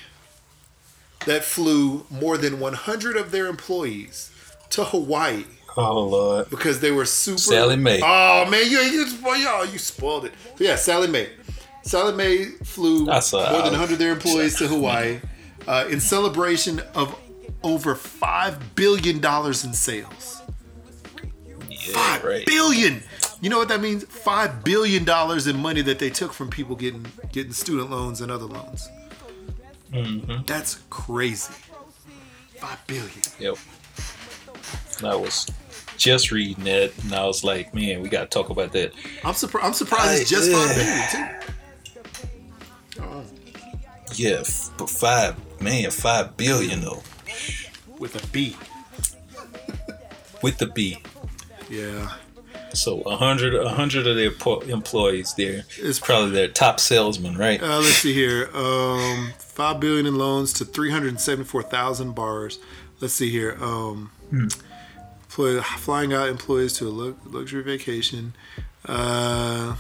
that flew more than 100 of their employees to Hawaii oh Lord. because they were super. Sallie Mae. Oh man, you you, oh, you spoiled it. So yeah, Sallie Mae. Sallie Mae flew more than 100 of their employees to Hawaii uh, in celebration of over five billion dollars in sales. Yeah, Five right. billion. You know what that means? Five billion dollars in money that they took from people getting getting student loans and other loans. Mm-hmm. That's crazy. Five billion. Yep. And I was just reading that, and I was like, man, we got to talk about that. I'm surprised. I'm surprised it's just five billion too. Yeah, but five, man, five billion though, With a B. with the B. Yeah. So a hundred, a hundred of their employees there. It's Probably their top salesman, right? Uh, let's see here. Um, five billion in loans to three hundred seventy-four thousand bars. Let's see here. Um, employee, flying out employees to a lu- luxury vacation. Uh,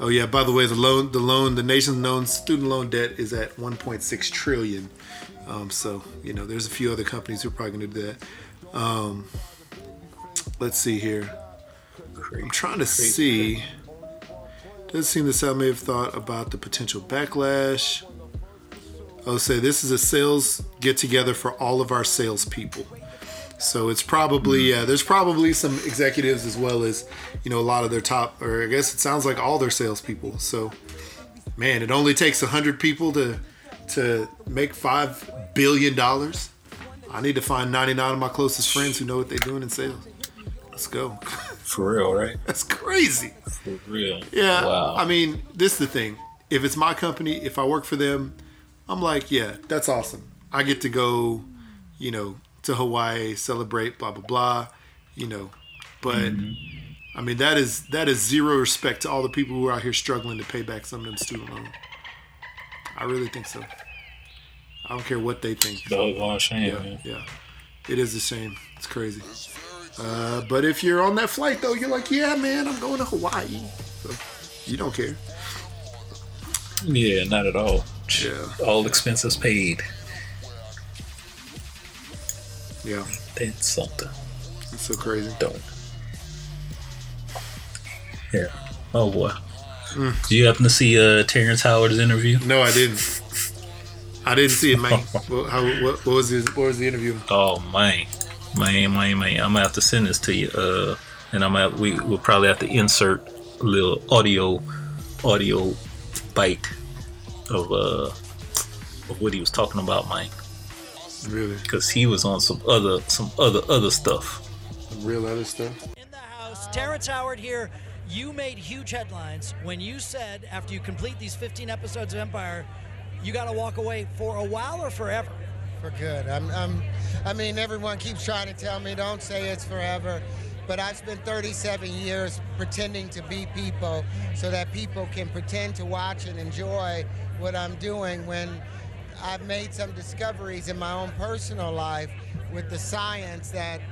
oh yeah. By the way, the loan, the loan, the nation's loan student loan debt is at one point six trillion. Um, so you know, there's a few other companies who are probably going to do that. Um, let's see here. I'm trying to see. Doesn't seem that Sallie Mae have thought about the potential backlash. I'll say this is a sales get together for all of our salespeople. So it's probably yeah. There's probably some executives as well as you know a lot of their top, or I guess it sounds like all their salespeople. So man, it only takes hundred people to to make five billion dollars. I need to find 99 of my closest friends who know what they're doing in sales. Let's go. For real, right? That's crazy. For real. Yeah. Wow. I mean, this is the thing. If it's my company, if I work for them, I'm like, yeah, that's awesome. I get to go, you know, to Hawaii, celebrate, blah blah blah, you know. But Mm-hmm. I mean, that is that is zero respect to all the people who are out here struggling to pay back some of them student loans. I really think so. I don't care what they think. Doggone shame, Yeah, man. yeah. It is a shame. It's crazy. Uh, but if you're on that flight though, you're like, yeah, man, I'm going to Hawaii. So you don't care. Yeah, not at all. Yeah. All expenses paid. Yeah. That's something. It's so crazy. Don't. Yeah. Oh boy. Mm. Did you happen to see uh, Terrence Howard's interview? No, I didn't. I didn't see it, man. what, how, what, what was his? What was the interview? Oh man, man, man, man! I'm gonna have to send this to you. Uh, and I'm gonna we will probably have to insert a little audio, audio bite of uh of what he was talking about, man, Really, because he was on some other some other other stuff. real other stuff. In the house, Terrence Howard here. You made huge headlines when you said after you complete these 15 episodes of Empire, you got to walk away for a while or forever. For good. I'm, I'm, I mean, everyone keeps trying to tell me, don't say it's forever. But I've spent 37 years pretending to be people so that people can pretend to watch and enjoy what I'm doing when I've made some discoveries in my own personal life with the science that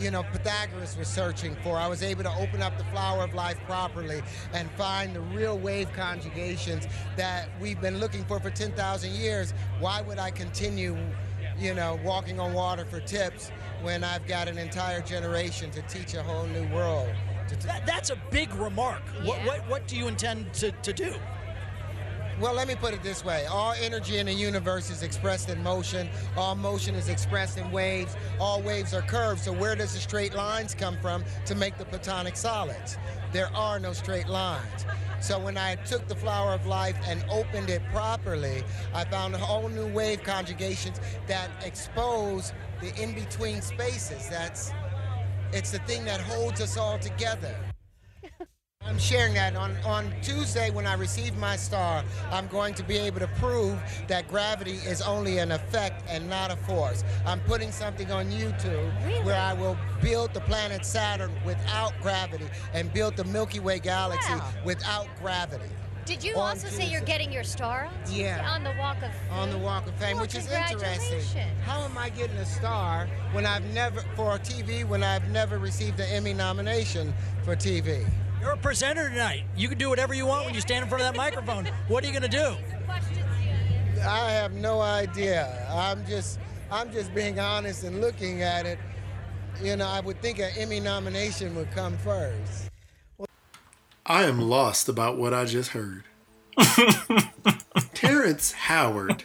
you know, Pythagoras was searching for. I was able to open up the flower of life properly and find the real wave conjugations that we've been looking for for 10,000 years. Why would I continue, you know, walking on water for tips when I've got an entire generation to teach a whole new world? That, that's a big remark. What, what, what do you intend to, to do? Well, let me put it this way. All energy in the universe is expressed in motion. All motion is expressed in waves. All waves are curved. So where does the straight lines come from to make the platonic solids? There are no straight lines. So when I took the flower of life and opened it properly, I found a whole new wave conjugations that expose the in-between spaces. That's it's the thing that holds us all together. I'm sharing that on, on Tuesday when I receive my star. I'm going to be able to prove that gravity is only an effect and not a force. I'm putting something on YouTube where I will build the planet Saturn without gravity and build the Milky Way galaxy Wow. without gravity. Did you also say you're getting your star? on Tuesday Yeah. On the Walk of Fame? on the Walk of Fame, Well, which is interesting. How am I getting a star when I've never for TV when I've never received an Emmy nomination for TV? You're a presenter tonight. You can do whatever you want when you stand in front of that microphone. What are you going to do? I have no idea. I'm just I'm just being honest and looking at it. You know, I would think an Emmy nomination would come first. I am lost about what I just heard. Terrence Howard.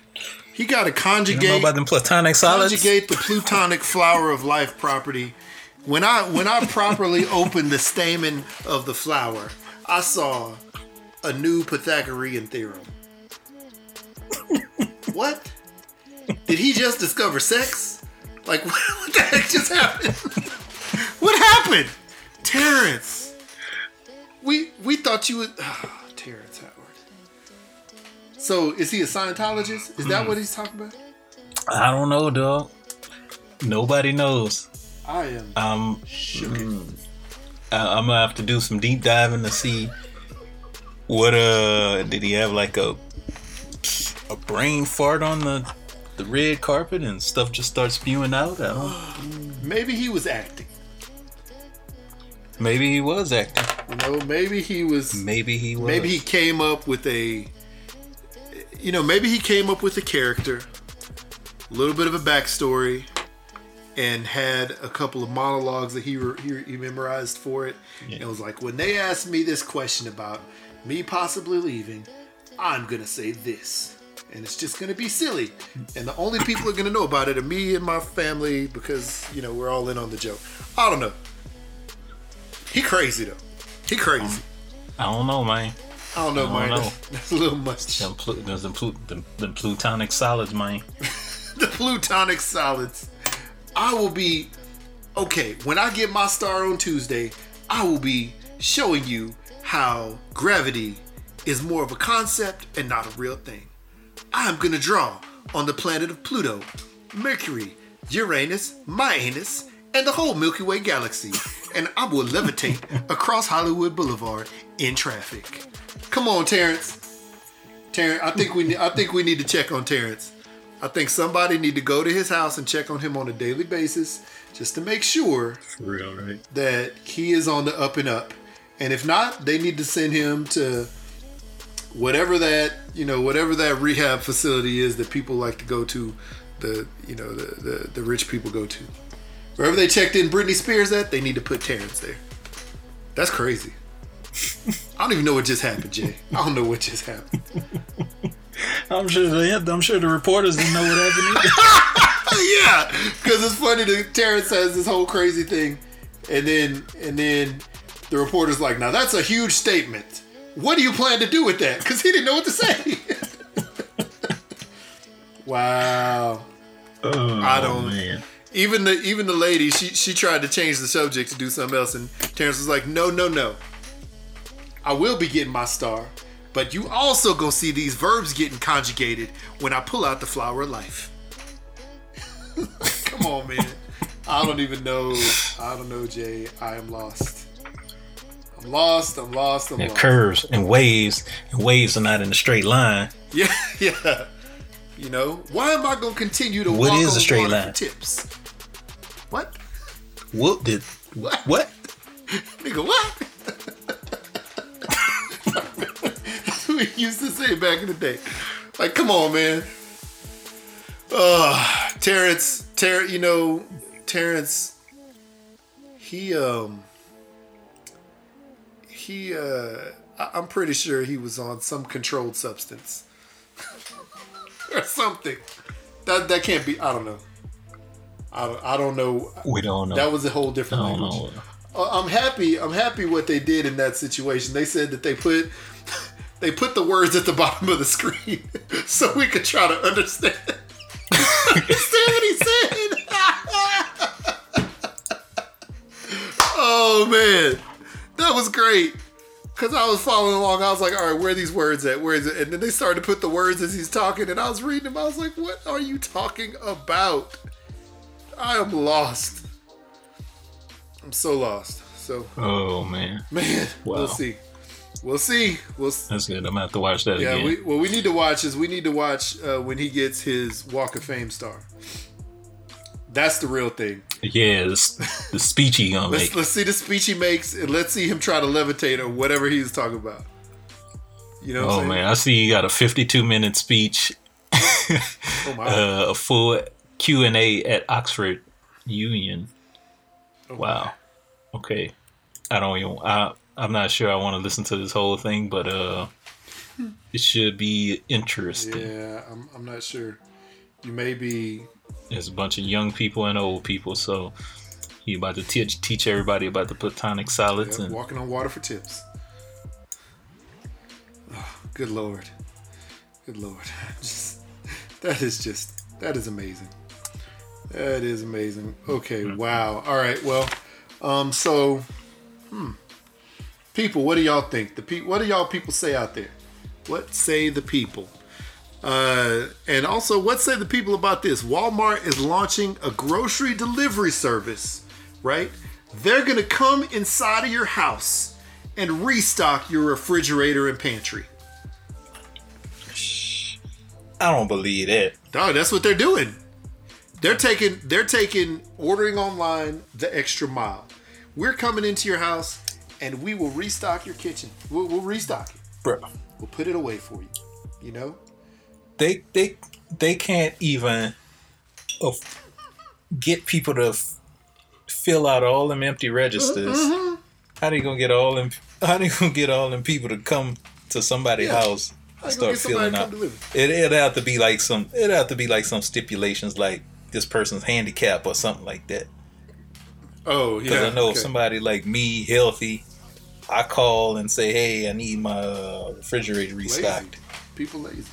He got to You don't know conjugate about them platonic solids? conjugate the plutonic flower of life property. When I when I properly opened the stamen of the flower, I saw a new Pythagorean theorem. what? Did he just discover sex? Like what, what the heck just happened? what happened? Terrence. We we thought you would oh, Terrence Howard. So is he a Scientologist? Is that hmm. what he's talking about? I don't know, dog. Nobody knows. I am Um, shook. I, I'm gonna have to do some deep diving to see what uh did he have like a a brain fart on the the red carpet and stuff just starts spewing out. Maybe he was acting. maybe he was acting. You know, maybe he was. Maybe he was. Maybe he came up with a. You know, maybe he came up with a character, a little bit of a backstory, and had a couple of monologues that he re- he, he memorized for it. And it was like, when they asked me this question about me possibly leaving, I'm gonna say this. And it's just gonna be silly. And the only people are gonna know about it are me and my family because, you know, we're all in on the joke. I don't know. He crazy though. He crazy. I don't know, man. I don't know, I don't man. know. That's, that's a little much. Them, plu- them, plu- them, them plutonic solids, man. The plutonic solids. I will be okay. When I get my star on Tuesday, I will be showing you how gravity is more of a concept and not a real thing. I am gonna draw on the planet of Pluto, Mercury, Uranus, my anus, and the whole Milky Way galaxy, and I will levitate across Hollywood Boulevard in traffic. Come on, Terrence. Terrence, I think we need, I think we need to check on Terrence. I think somebody need to go to his house and check on him on a daily basis just to make sure real, right? that he is on the up and up. And if not, they need to send him to whatever that you know whatever that rehab facility is that people like to go to, the you know the the, the rich people go to. Wherever they checked in Britney Spears at, they need to put Terrence there. That's crazy. I don't even know what just happened, Jay. I don't know what just happened. I'm sure. They, I'm sure the reporters didn't know what happened. Yeah, because it's funny that Terrence says this whole crazy thing, and then and then the reporter's like, "Now that's a huge statement. What do you plan to do with that?" Because he didn't know what to say. wow. Oh, I don't- Man. Even the even the lady, she she tried to change the subject to do something else, and Terrence was like, "No, no, no. I will be getting my star, but you also gonna see these verbs getting conjugated when I pull out the flower of life." Come on, man. I don't even know. I don't know, Jay. I am lost. I'm lost. I'm lost. I'm Yeah, lost. curves and waves, and waves are not in a straight line. Yeah, yeah. You know, why am I gonna continue to What walk is on a straight line? tips? What? What did? What? What? Nigga, what? That's what we used to say back in the day. Like, come on, man. Uh, Terrence, Ter, you know, Terrence, he, um, he, uh, I- I'm pretty sure he was on some controlled substance or something. That that can't be. I don't know. I don't, I don't know. We don't know. That was a whole different language. know. Uh, I'm happy. I'm happy what they did in that situation. They said that they put they put the words at the bottom of the screen so we could try to understand. understand what he said. oh man, that was great. Cause I was following along. I was like, all right, where are these words at? Where is it? And then they started to put the words as he's talking, and I was reading them. I was like, what are you talking about? I am lost. I'm so lost. So Oh man, man, Wow. we'll see. We'll see. We'll s- that's good. I'm gonna have to watch that yeah. again. We, what we need to watch is we need to watch uh, when he gets his Walk of Fame star. That's the real thing. yeah, the, the speech he gonna Let's make. let's see the speech he makes and let's see him try to levitate or whatever he's talking about. You know? What Oh I'm saying? man, I see you got a 52 minute speech, Oh my. uh, a full Q and A at Oxford Union. Oh, Wow. Okay. I don't even. I I'm not sure I want to listen to this whole thing, but uh, it should be interesting. Yeah, I'm, I'm not sure. You may be. There's a bunch of young people and old people, so he about to teach teach everybody about the platonic solids Yep, and walking on water for tips. Oh, good lord. Good lord. Just, that is just that is amazing. That is amazing. Okay, wow. All right, well, um, so hmm. People, what do y'all think? The pe- what do y'all people say out there? What say the people? Uh, and also, what say the people about this? Walmart is launching a grocery delivery service, right? They're gonna come inside of your house and restock your refrigerator and pantry. I don't believe that. Dog, that's what they're doing. They're taking they're taking ordering online the extra mile. We're coming into your house and we will restock your kitchen. We'll, we'll restock it. Bro, We'll put it away for you. You know? they they they can't even af- get people to f- fill out all them empty registers. Mm-hmm. How are they gonna get all them? How are they gonna get all them people to come to somebody's Yeah. house How and start get somebody filling out? It it'd have to be like some. It'd have to be like some stipulations, like this person's handicap or something like that. Oh yeah. Because. I know if okay. somebody like me, healthy, I call and say, "Hey, I need my uh, refrigerator lazy. restocked." People lazy.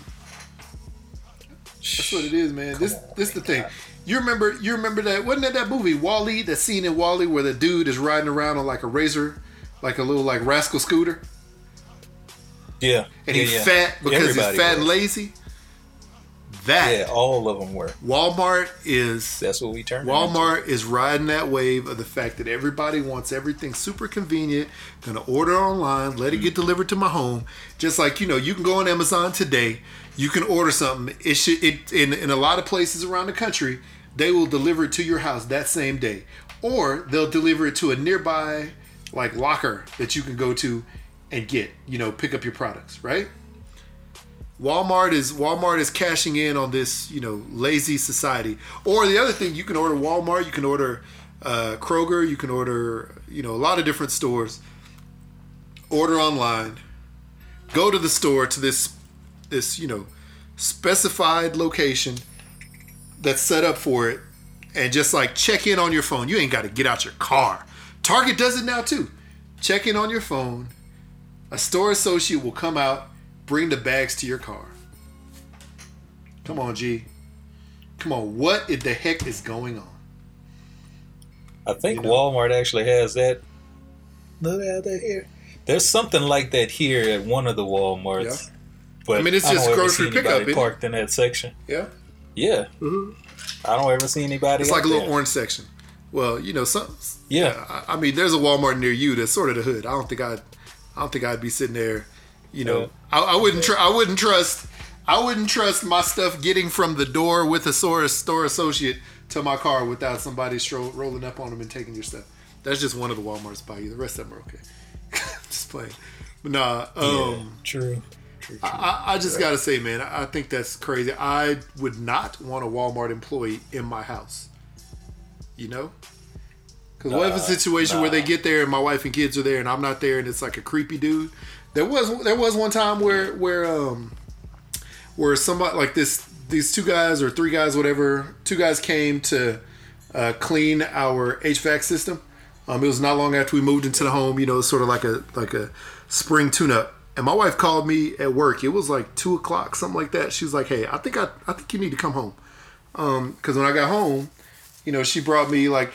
That's what it is, man. this on, this the thing. You remember you remember that wasn't that that movie WALL-E? That scene in WALL-E where the dude is riding around on like a razor, like a little like rascal scooter, Yeah, and yeah, he's yeah. fat because Everybody he's fat and lazy. That Yeah, all of them were. Walmart is That's what we turned. Walmart is riding that wave of the fact that everybody wants everything super convenient. Gonna order online, let it get mm-hmm. delivered to my home. Just like you know, you can go on Amazon today. You can order something. It should it in in a lot of places around the country. They will deliver it to your house that same day, or they'll deliver it to a nearby like locker that you can go to and get. You know, pick up your products. Right. Walmart is Walmart is cashing in on this, you know, lazy society. Or the other thing, you can order Walmart, you can order uh, Kroger, you can order, you know, a lot of different stores. Order online, go to the store to this, this, you know, specified location that's set up for it, and just like check in on your phone. You ain't got to get out your car. Target does it now too. Check in on your phone. A store associate will come out, bring the bags to your car. Come on, G. Come on, what in the heck is going on? I think You know? Walmart actually has that. No, they have that here. There's something like that here at one of the WalMarts. Yeah. But I mean, it's just ever grocery see pickup, anybody isn't it? parked in that section. Yeah, Yeah, Mm-hmm. I don't ever see anybody. it's like a little there. orange section. Well, you know, some. Yeah, I, I mean, there's a Walmart near you that's sort of the hood. I don't think I'd, I don't think I'd be sitting there. You know, Yeah. I, I wouldn't. Tr- I wouldn't trust. I wouldn't trust my stuff getting from the door with a store store associate to my car without somebody stro- rolling up on them and taking your stuff. That's just one of the WalMarts by you. The rest of them are okay. just playing. But nah. Um, yeah, true. I, I just gotta say, man, I I think that's crazy. I would not want a Walmart employee in my house. You know, because what if a situation where they get there and my wife and kids are there and I'm not there and it's like a creepy dude? There was there was one time where where um where somebody like this these two guys or three guys whatever two guys came to uh, clean our HVAC system. Um, it was not long after we moved into the home. You know, sort of like a like a spring tune-up. And my wife called me at work. It was like two o'clock, something like that. She was like, "Hey, I think I, I think you need to come home." Um, because when I got home, you know, she brought me like,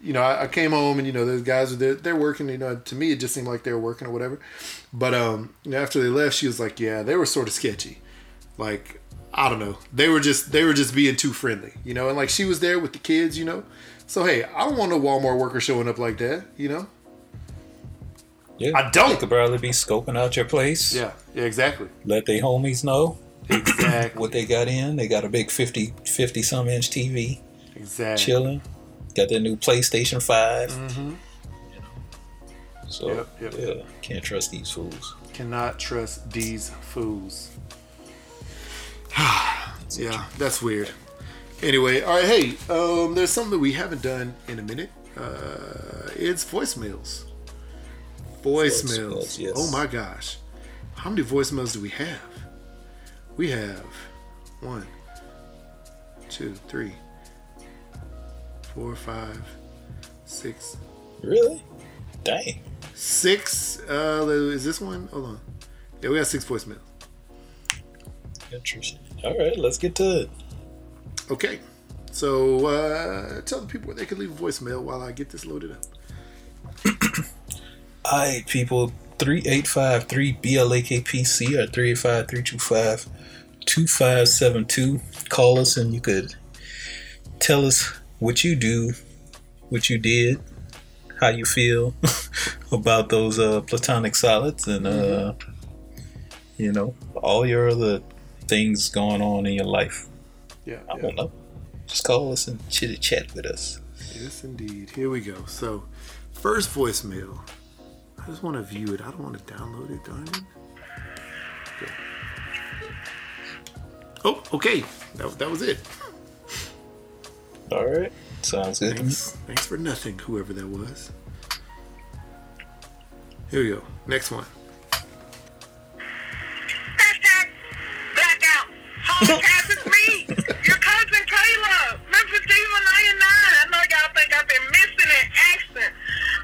you know, I, came home and you know, those guys are there, they're working. You know, to me, it just seemed like they were working or whatever. But um, after they left, she was like, "Yeah, they were sort of sketchy." Like, I don't know, they were just they were just being too friendly, you know. And like she was there with the kids, you know. So hey, I don't want no Walmart worker showing up like that, you know. Yeah, I don't. They could probably be scoping out your place. Yeah, yeah, exactly, Let their homies know exactly, what they got in. They got a big 50, 50 some inch TV exactly. chilling. Got their new PlayStation 5. Mm-hmm. So, Yep, yep, yeah, can't trust these fools. Cannot trust these fools. yeah, that's weird. Anyway, all right, hey, um, there's something we haven't done in a minute. Uh, it's voicemails. Voicemails. Voicemails, yes. Oh my gosh. How many voicemails do we have? We have one, two, three, four, five, six, Really? Dang. six. Uh, is this one? Hold on. Yeah, we got six voicemails. Interesting. All right, let's get to it. Okay. So uh, tell the people where they can leave a voicemail while I get this loaded up. All right, people. 3853 BLAKPC or 385 325 2572. Call us and you could tell us what you do, what you did, how you feel about those uh, platonic solids, and uh, you know, all your other things going on in your life. Yeah. I don't know. Just call us and chit chat with us. Yes, indeed. Here we go. So, first voicemail. I just want to view it. I don't want to download it, darn it. Okay. Oh, okay. That, that was it. All right, sounds good. Thanks, thanks for nothing, whoever that was. Here we go. Next one. Hashtag blackout. Podcast is me, your cousin Kayla. Memphis Diva 99. I know y'all think I've been missing in action,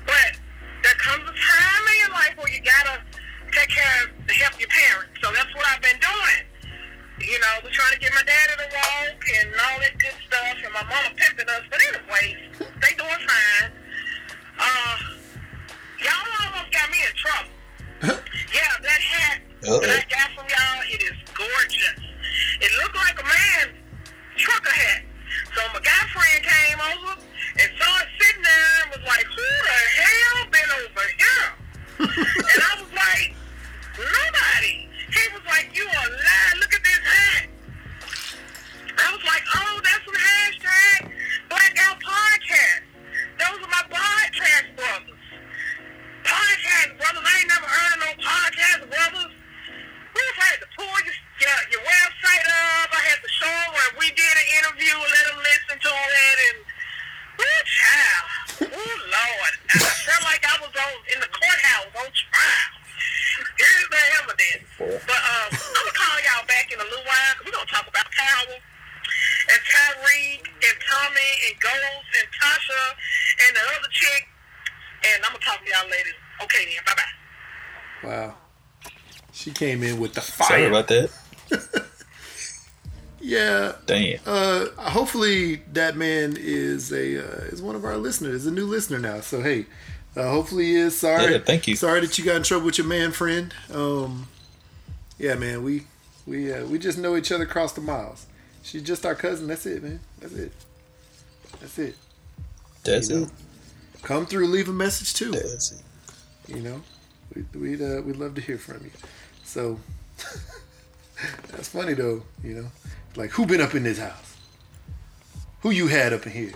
but there comes a time in your life where you gotta take care of to help your parents. So that's what I've been doing. You know, we're trying to get my daddy to walk and all that good stuff, and my mama pimping us. But anyways, they doing fine. Uh, y'all almost got me in trouble. Yeah, that hat Uh-oh. that I got from y'all, it is gorgeous. It looked like a man trucker hat. So my guy friend came over and saw it sitting there and was like, who the hell been over here? and I was like, nobody. He was like, you are lying. Look at this hat. I was like, oh, that's some hashtag Blackout Podcast. Those are my podcast brothers. Podcast brothers. I ain't never heard of no podcast brothers. We just had to pull your, your, your website up. I had to show them where we did an interview and let them listen to it. And, woo, child. Oh, Lord. I felt like I was on in the courthouse on trial. Here's the evidence. But um, I'm going to call y'all back in a little while. 'cause We're going to talk about power and Tariq and Tommy and Ghost and Tasha and the other chick. And I'm going to talk to y'all later. Okay, then. Bye-bye. Wow. She came in with the Sorry fire. about that. yeah. Damn. Uh, hopefully that man is a uh, is one of our listeners, is a new listener now. So hey, uh, hopefully he is. Sorry, Yeah, thank you. Sorry that you got in trouble with your man friend. Um, yeah, man, we we uh, we just know each other across the miles. She's just our cousin. That's it, man. That's it. That's it. That's you know. it. Come through, leave a message too. That's it. You know, we, we'd uh, we'd love to hear from you. So that's funny though. You know, like who been up in this house? Who you had up in here?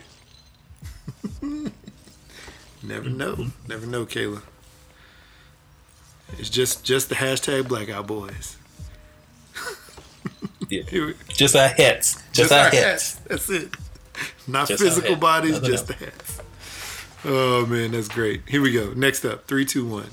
Never mm-hmm. know. Never know, Kayla. It's just just the hashtag Blackout Boys. Yeah. Just our hats. Just, our hats. That's it. Not Just physical bodies, Nothing just the hats. Oh man, that's great. Here we go. Next up, three, two, one.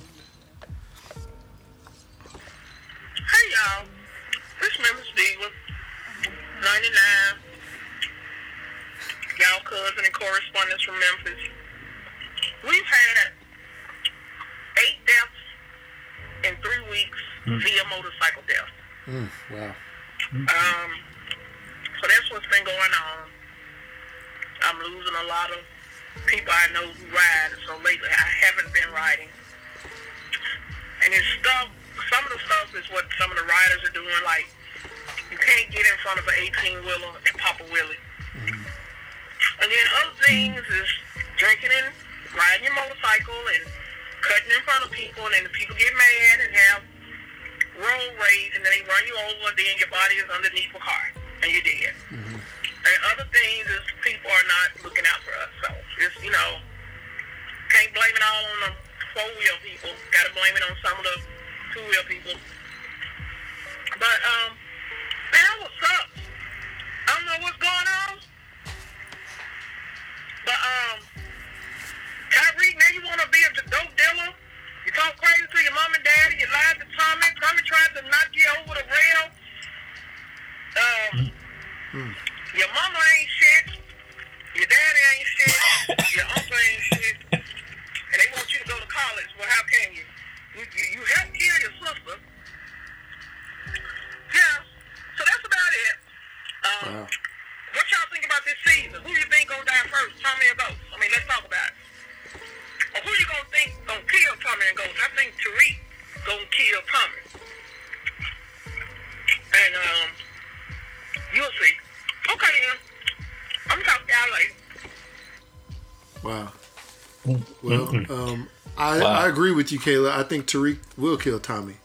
Um, I, Wow. I agree with you, Kayla. I think Tariq will kill Tommy.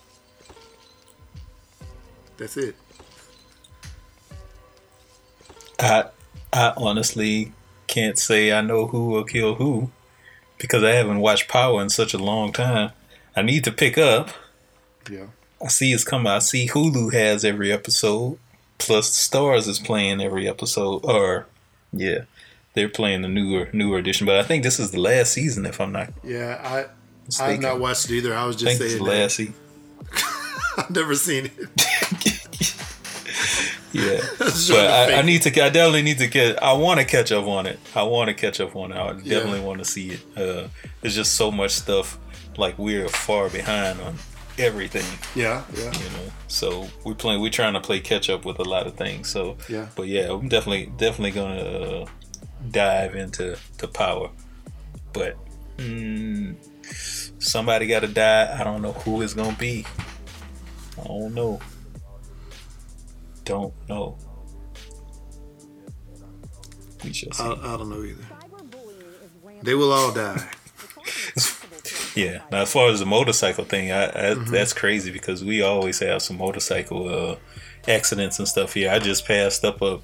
That's it. I I honestly can't say I know who will kill who because I haven't watched Power in such a long time. I need to pick up. Yeah. I see it's coming. I see Hulu has every episode. Plus, Starz is playing every episode. Or, yeah, they're playing the newer newer edition. But I think this is the last season, if I'm not Yeah, I I've not watched it either. I was I just it's saying the last season. I've never seen it. Yeah, but I, I need to. I definitely need to get. I want to catch up on it. I want to catch up on it. I Yeah. definitely want to see it. Uh, there's just so much stuff. Like we're far behind on everything. Yeah, yeah. you know. So we're playing, we're trying to play catch up with a lot of things. So Yeah. but yeah, I'm definitely definitely gonna uh, dive into to power. But mm, somebody got to die. I don't know who it's gonna be. I don't know. Don't know. We shall see. I, I don't know either. They will all die. Yeah. Now, as far as the motorcycle thing, I, I Mm-hmm. that's crazy because we always have some motorcycle uh, accidents and stuff here. I just passed up a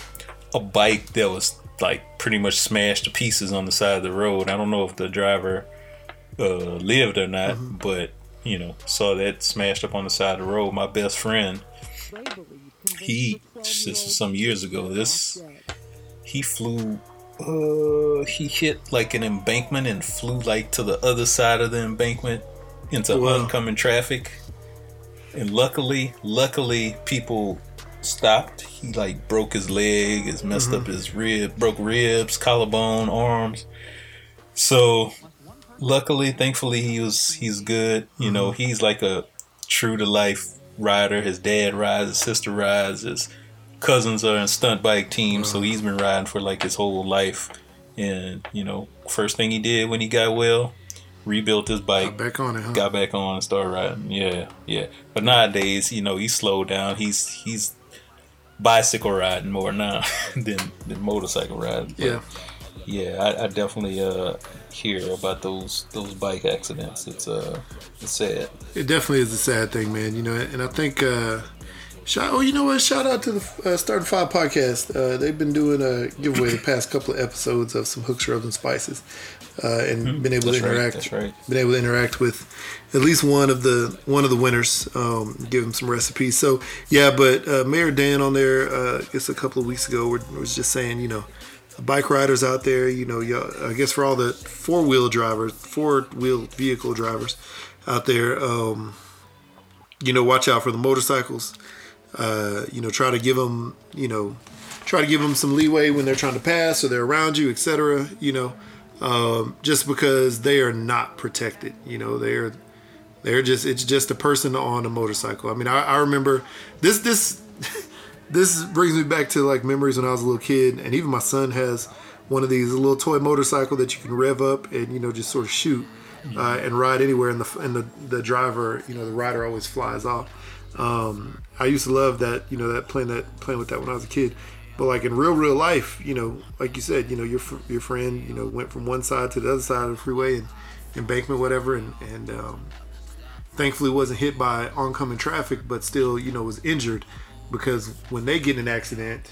a bike that was like pretty much smashed to pieces on the side of the road. I don't know if the driver uh, lived or not, Mm-hmm. but you know, saw that smashed up on the side of the road. My best friend, he this was some years ago. This he flew uh he hit like an embankment and flew like to the other side of the embankment into Wow. oncoming traffic and luckily luckily people stopped he like broke his leg has messed up mm-hmm. his rib broke ribs collarbone arms so luckily thankfully he was he's good you know mm-hmm. he's like a true to life rider his dad rides his sister rides his cousins are in stunt bike teams, so mm. he's been riding for like his whole life. And you know, first thing he did when he got well, rebuilt his bike, got Back on it, huh? got back on and started riding. Yeah, yeah. But nowadays, you know, he's slowed down. He's he's bicycle riding more now than than motorcycle riding. But, Yeah. yeah. I, I definitely uh hear about those those bike accidents. It's uh it's sad. It definitely is a sad thing, man. You know, and I think. uh Shout, oh, you know what? Shout out to the uh, Starting Five podcast. Uh, they've been doing a giveaway the past couple of episodes of some hooks, rubs, and spices, uh, and been able That's to interact. that's right. Been able to interact with at least one of the one of the winners. Um, give them some recipes. So yeah, but uh, Mayor Dan on there, uh, I guess a couple of weeks ago, was just saying, you know, bike riders out there, you know, y'all, I guess for all the four wheel drivers, four wheel vehicle drivers out there, um, you know, watch out for the motorcycles. Uh, you know, try to give them, you know, try to give them some leeway when they're trying to pass or they're around you, etc. You know, um, just because they are not protected. You know, they're they're just it's just a person on a motorcycle. I mean, I, I remember this this this brings me back to like memories when I was a little kid, and even my son has one of these little toy motorcycle that you can rev up and you know just sort of shoot uh, and ride anywhere, and the and the the driver, you know, the rider always flies off. Um, I used to love that, you know, that playing that playing with that when I was a kid. But like in real, real life, you know, like you said, you know, your your friend, you know, went from one side to the other side of the freeway and embankment, whatever, and and um, thankfully wasn't hit by oncoming traffic, but still, you know, was injured because when they get in an accident,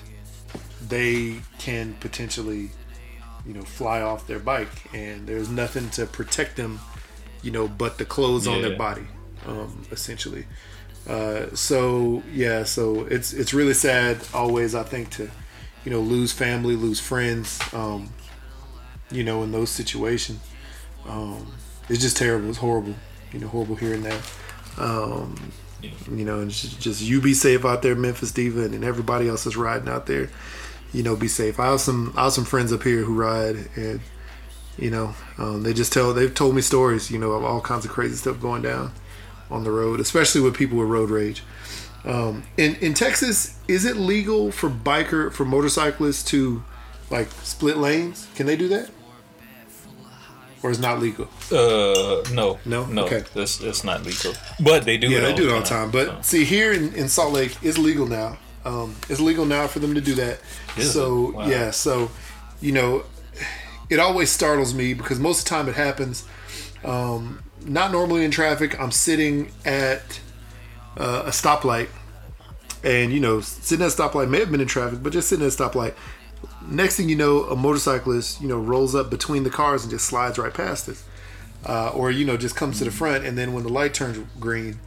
they can potentially, you know, fly off their bike, and there's nothing to protect them, you know, but the clothes on their body, um, essentially. Uh, so yeah, so it's it's really sad always. I think to, you know, lose family, lose friends, um, you know, in those situations. Um, it's just terrible. It's horrible. You know, horrible hearing that. Um, You know, and just, just you be safe out there, Memphis Diva, and then everybody else is riding out there. You know, be safe. I have some I have some friends up here who ride, and you know, um, they just tell they've told me stories. You know, of all kinds of crazy stuff going down on the road, especially with people with road rage. Um, in in Texas, is it legal for biker for motorcyclists to like split lanes? Can they do that, or is not legal? Uh, no, No? no, Okay. that's that's not legal. But they do. Yeah, it they all do it the all the time. But so. see, here in, in Salt Lake, it's legal now. Um, it's legal now for them to do that. Is so? Wow. yeah, so you know, it always startles me because most of the time it happens. Um, not normally in traffic. I'm sitting at uh, a stoplight, and you know, sitting at a stoplight may have been in traffic, but just sitting at a stoplight. Next thing you know, a motorcyclist, you know, rolls up between the cars and just slides right past us uh, or you know just comes to the front and then when the light turns green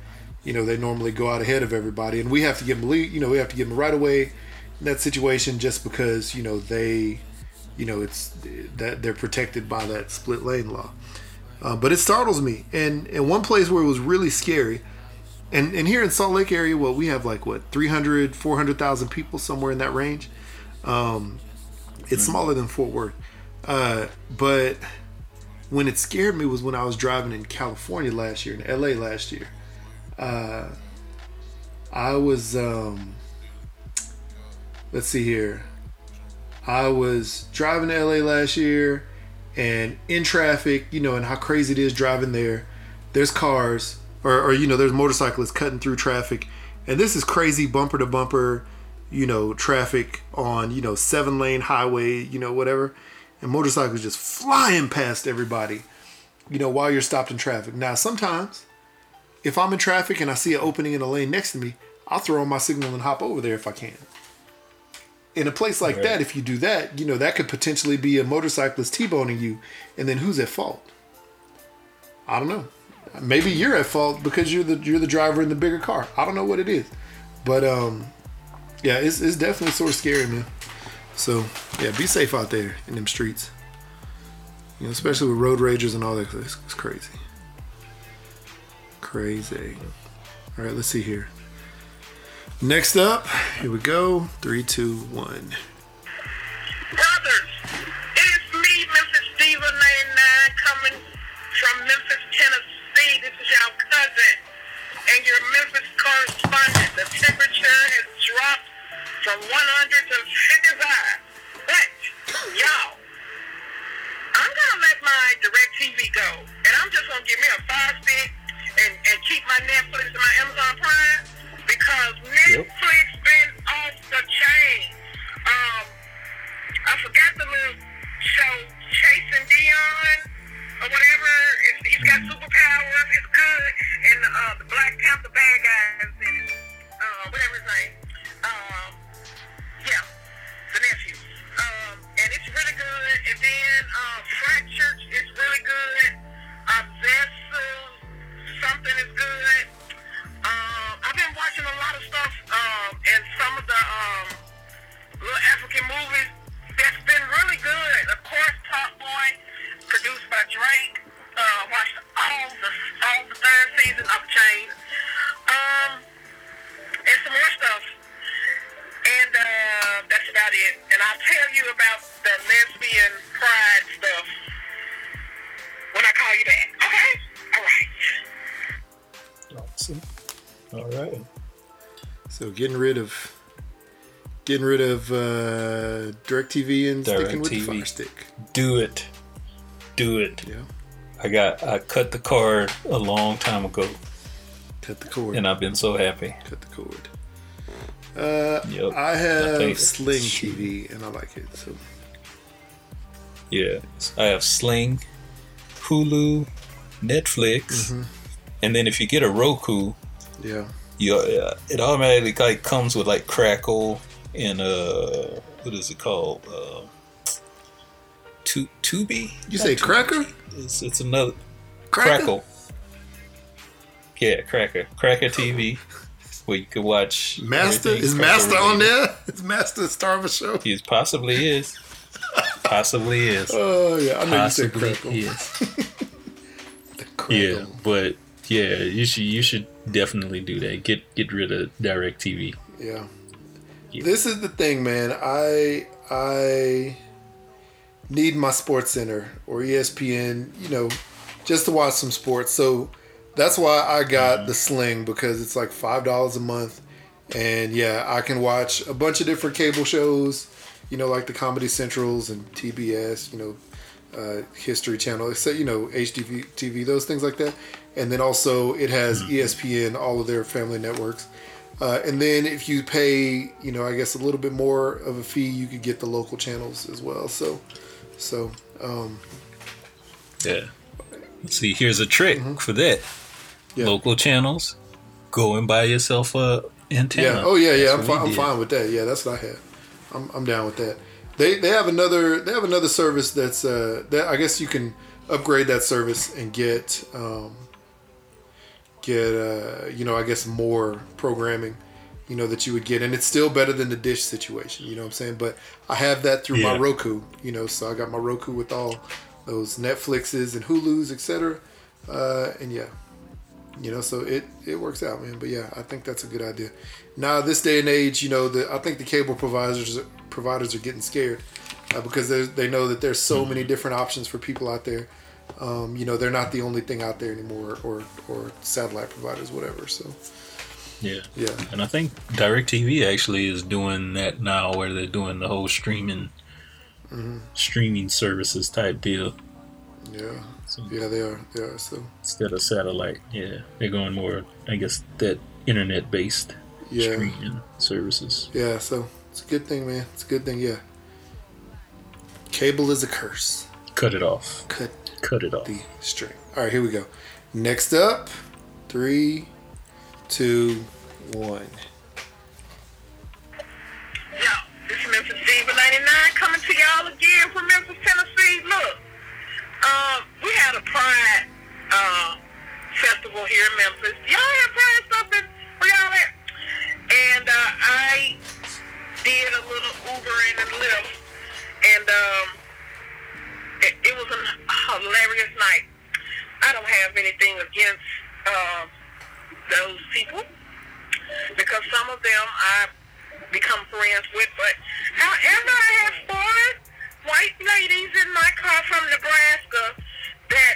you know they normally go out ahead of everybody and we have to give them you know we have to give them right away in that situation just because you know they you know it's that they're protected by that split lane law uh, but it startles me. And and one place where it was really scary and and here in salt lake area well we have like what 300 400000 people somewhere in that range. Um it's smaller than fort worth. Uh but when it scared me was when I was driving in California last year, in LA last year. Uh, I was, um, let's see here. I was driving to LA last year and in traffic, you know, and how crazy it is driving there. There's cars, or, or you know, there's motorcyclists cutting through traffic. And this is crazy bumper to bumper, you know, traffic on, you know, seven lane highway, you know, whatever and motorcycles just flying past everybody, you know, while you're stopped in traffic. Now, sometimes if I'm in traffic and I see an opening in a lane next to me, I'll throw on my signal and hop over there if I can. In a place like Right. that, if you do that, you know, that could potentially be a motorcyclist T-boning you, and then who's at fault? I don't know. Maybe you're at fault because you're the you're the driver in the bigger car. I don't know what it is, but um, yeah, it's it's definitely sort of scary, man. So yeah, be safe out there in them streets. You know, especially with road ragers and all that. It's, it's crazy. Crazy. All right, let's see here. Next up, here we go. Three, two, one. Brothers, it is me, Memphis Diva 99, coming from Memphis, Tennessee. This is your cousin and your Memphis correspondent. The temperature has dropped from 100 to 55. But, y'all, I'm going to let my direct TV go. And I'm just going to give me a fire stick and, and keep my Netflix and my Amazon Prime because Netflix been off the chain. Um, I forgot the little show, Chasing Dion or whatever. It's, he's got superpowers. It's good. And uh, the Black Panther bad guy is in it. Uh, whatever his name. Um, yeah, the nephew. Um, and it's really good. And then uh, Fractured is really good. Obsessive, something is good. Um, I've been watching a lot of stuff, um, and some of the um, of getting rid of uh, DirecTV and sticking with the Fire Stick. Do it. Do it. Yeah, I got. I cut the cord a long time ago, cut the cord. and I've been so happy. cut the cord. Uh, Yep. I I have think- Sling TV and I like it. So Yeah, I have Sling, Hulu, Netflix, Mm-hmm. and then if you get a Roku, yeah, you it automatically like comes with like Crackle and uh, what is it called? Uh, Tu- Tubi. you say Cracker? It's, it's another Cracker? Crackle. Yeah, Cracker, Cracker TV, where you can watch. Master is Master on related. there? Is Master star of a show? He possibly is. possibly is. Oh yeah, I know you said Possibly Crackle. Crackle. Yeah, but Yeah, you should you should definitely do that. Get get rid of DirecTV. Yeah. Yeah. This is the thing, man. I I need my sports center or ESPN, you know, just to watch some sports. So that's why I got the sling because it's like five dollars a month. And yeah, I can watch a bunch of different cable shows, you know, like the Comedy Centrals and TBS, you know, uh, History Channel, except you know HGTV, those things like that. And then also it has E ESPN, all of their family networks. Uh, and then if you pay, you know, I guess a little bit more of a fee, you could get the local channels as well. So, so um, Yeah. See, here's a trick for that. Mm-hmm. Yeah. Local channels. Go and buy yourself a antenna. yeah, oh yeah, yeah, I'm, fi- I'm fine with that. Yeah, that's what I had. I'm, I'm down with that. They they have another they have another service that's uh that I guess you can upgrade that service and get um get uh you know I guess more programming you know that you would get. And it's still better than the dish situation you know what I'm saying? But I have that through my Roku you know so I got my Roku with all those Netflixes and Hulu's etc uh and yeah you know so it it works out man. But yeah i think that's a good idea. Now this day and age you know the i think the cable providers providers are getting scared uh, because they know that there's so many different options for people out there um, you know they're not the only thing out there anymore or or satellite providers whatever so Yeah. yeah And I think DirecTV actually is doing that now, where they're doing the whole streaming, Mm-hmm. streaming services type deal yeah So- yeah they are they are so instead of satellite. Yeah, they're going more, I guess, that internet based yeah streaming services. yeah so it's a good thing man it's a good thing yeah cable is a curse Cut it off. cut Cut it off. the string. All right, here we go. Next up, three, two, one. Yo, this is Memphis Diva 99 coming to y'all again from Memphis, Tennessee. Look, um, we had a Pride uh, festival here in Memphis. Y'all have Pride stuff in, where y'all at? And uh, I did a little Ubering and Lyft, and um, it, it was a hilarious night. I don't have anything against um, those people because some of them I become friends with. But however, I have four white ladies in my car from Nebraska that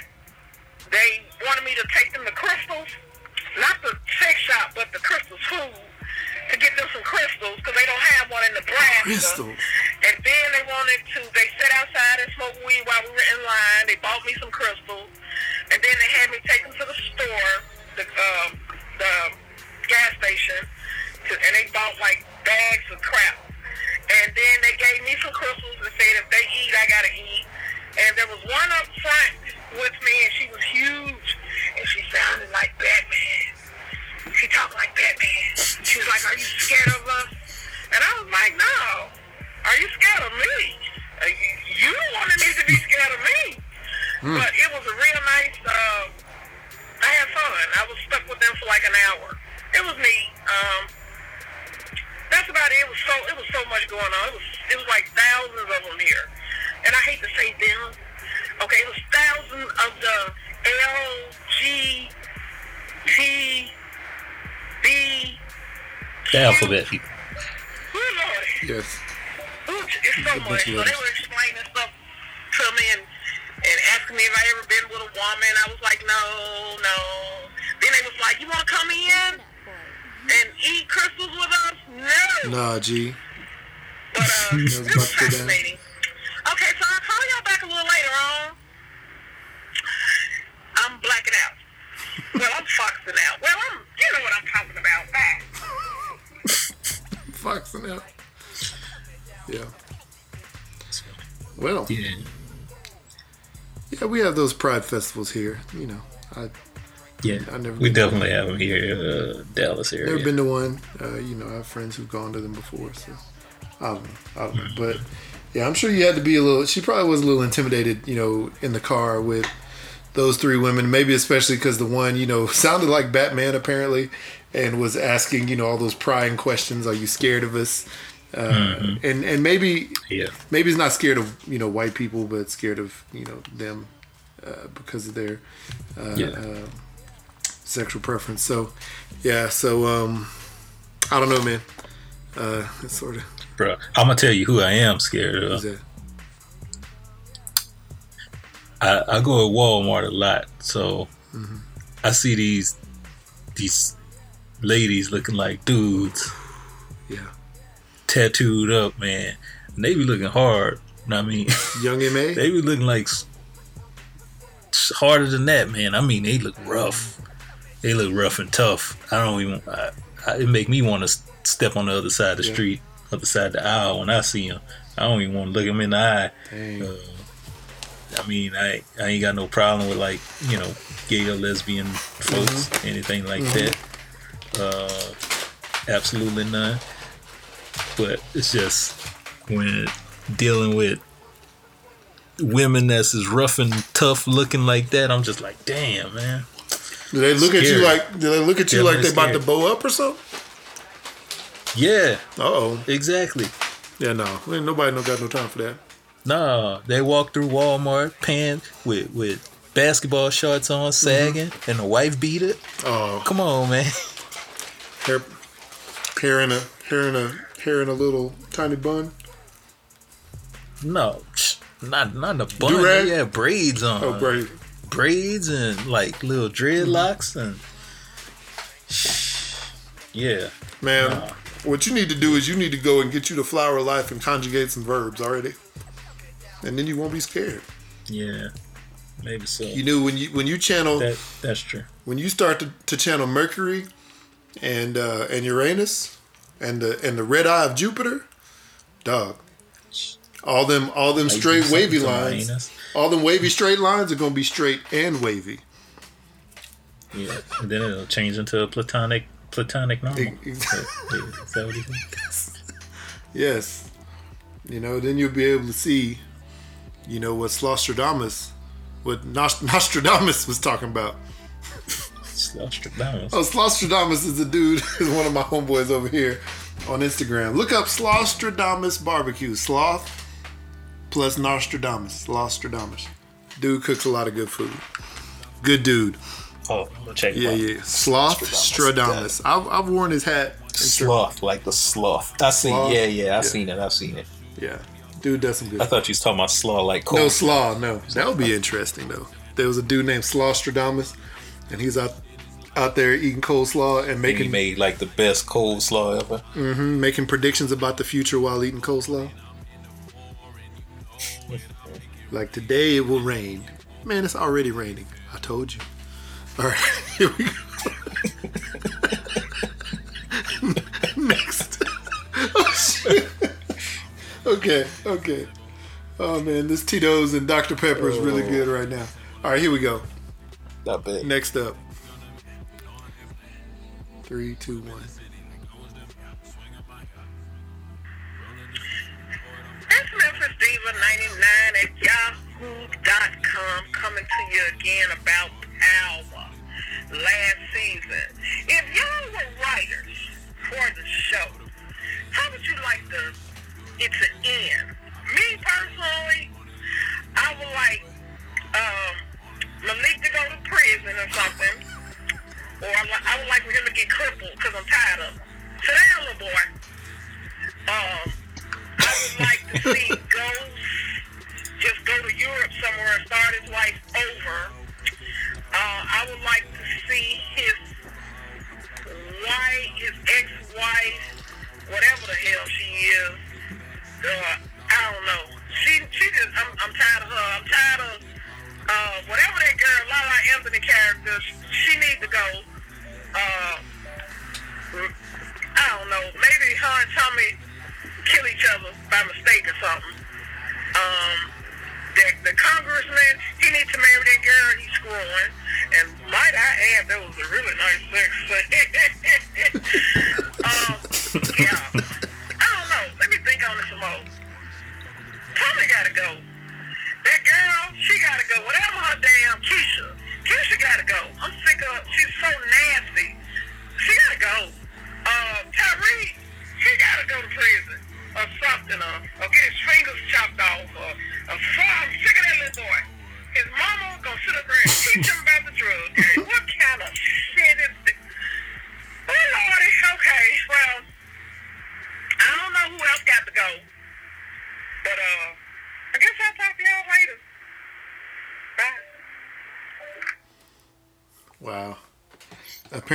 they wanted me to take them to Crystals, not the sex shop, but the Crystals food to get them some crystals because they don't have one in Nebraska. Crystals. And then they wanted to, they sat outside and smoked weed while we were in line. They bought me some crystals. And then they had me take them to the store, the, um, the gas station, to, and they bought like bags of crap. And then they gave me some crystals and said if they eat, I gotta eat. And there was one up front with me, and she was huge, and she sounded like Batman. She talked like Batman. She was like, "Are you scared of us?" And I was like, "No. Are you scared of me? Uh, you, one that needs to be scared of me." But it was a real nice. Uh, I had fun. I was stuck with them for like an hour. It was neat. Um, that's about it. It was so it was so much going on. It was it was like thousands of them here, and I hate to say them. Okay, it was thousands of the L G T B. The alphabet. Who Lord? Yes. It's so much. So they were explaining stuff to me and, and asking me if I ever been with a woman. I was like, no, no. Then they was like, you want to come in and eat crystals with us? No. Nah, G. But uh, it was to go down. fascinating. Okay, so I'll call y'all back a little later on. I'm blacking out. Well, I'm foxing out. Well, I'm, you know what I'm talking about. Back. Foxing out. Yeah. Well, Yeah. yeah, we have those pride festivals here. You know, I Yeah. I've never we definitely have them here, in uh, Dallas area. never been to one. Uh, you know, I have friends who've gone to them before, so I don't know. I don't know. But yeah, I'm sure you had to be a little. She probably was a little intimidated, you know, in the car with those three women. Maybe especially because the one, you know, sounded like Batman apparently, and was asking, you know, all those prying questions. Are you scared of us? Uh, And and maybe yeah. maybe he's not scared of you know white people, but scared of you know them uh, because of their uh, Yeah. uh, sexual preference. So, yeah. So, um, I don't know, man. Uh, it's sort of Bro, I'm gonna tell you who I am scared of. I, I go to Walmart a lot, so Mm-hmm. I see these these ladies looking like dudes, yeah. tattooed up, man. And they be looking hard. You know what I mean, Young M.A. they be looking like harder than that, man. I mean, they look rough. They look rough and tough. I don't even. I, I, it make me want to step on the other side of the Yeah. street, other side of the aisle when I see them. I don't even want to look them in the eye. Uh, I mean, I I ain't got no problem with like you know gay or lesbian folks, anything like that. Uh, absolutely none. But it's just when dealing with women that's as rough and tough looking like that, I'm just like, damn, man. do they look at you like? Do they look at you Yeah, like they're about to bow up or something? Yeah, Uh oh. exactly. Yeah, no. Ain't nobody no got no time for that. Nah, they walk through Walmart pants with with basketball shorts on, mm-hmm. sagging, and a wife beater. Oh, Come on, man. hair, hair in a hair in a hair in a little tiny bun. No, not not the bun. Do-rag? Yeah, braids on. Oh, brave. braids and like little dreadlocks and yeah. Man, Nah. what you need to do is you need to go and get you the flower of life and conjugate some verbs already, and then you won't be scared. Yeah, maybe so. You know when you when you channel that that's true. when you start to, to channel Mercury and uh, and Uranus and the and the red eye of Jupiter, dog. All them all them Like, straight wavy lines. All them wavy straight lines are gonna be straight and wavy. Yeah, and then it'll change into a platonic platonic normal. Ex- Is that what he said? Yes. You know, then you'll be able to see, you know, what Slostradamus, what Nost- Nostradamus was talking about. Nostradamus. Oh, Slostradamus is a dude, is one of my homeboys over here on Instagram. Look up Slostradamus Barbecue. Sloth plus Nostradamus. Slostradamus. Dude cooks a lot of good food. Good dude. Oh, I'm gonna check. Yeah, yeah. Sloth Stradamus. I've, I've worn his hat. Sloth, like the sloth. I seen. Sloth? Yeah, yeah. I Yeah. seen it. I've seen it. Yeah. Dude does some good I thought you was talking about slaw like cold. No slaw, no. That would be interesting though. There was a dude named Slostradamus, and he's out out there eating coleslaw and And he making made like the best cold slaw ever. mhm, making predictions about the future while eating coleslaw. Like today it will rain. Man, it's already raining. I told you. All right, here we go. Next. Oh, shit. Okay, okay. Oh man, this Tito's and Dr. Pepper is really good right now. All right, here we go. Not bad. Next up. Three, two, one. It's Memphis Diva 99 at yahoo.com coming to you again about Power last season. If y'all were writers for the show, how would you like the it an end? Me personally, I would like um, Malik to go to prison or something. Or I, li- I would like for him to get crippled because I'm tired of him. Down, little boy. Um, I would like to see Ghost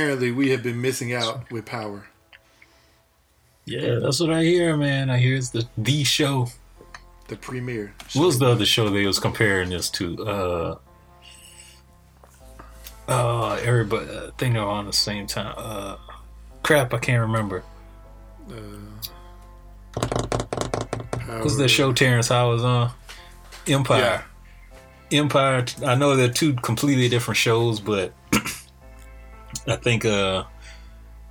apparently we have been missing out with Power. Yeah, that's what I hear, man. I hear it's the the show. The premiere. What was the other show they was comparing this to? Uh, uh, everybody, I think they're on the same time. Uh, crap, I can't remember. Uh, What's the show Terrence Howard's on? Empire. Empire. I know they're two completely different shows, but I think uh,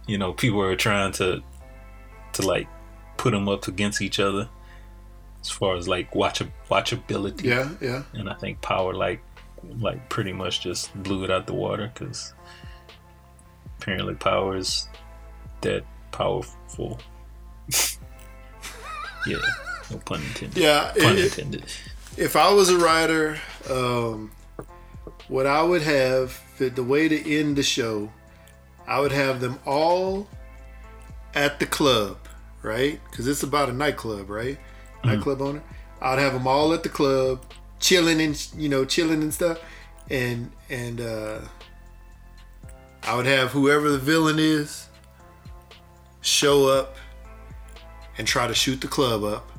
you know, people are trying to to like put them up against each other as far as like watch watchability. Yeah, yeah. and I think Power like like pretty much just blew it out the water because apparently Power is that powerful. yeah, no pun intended. Yeah, pun it- intended. if I was a writer, um, what I would have the, the way to end the show, I would have them all at the club, right? Because it's about a nightclub, right? Nightclub owner. I'd have them all at the club, chilling and you know chilling and stuff, and and uh, I would have whoever the villain is show up and try to shoot the club up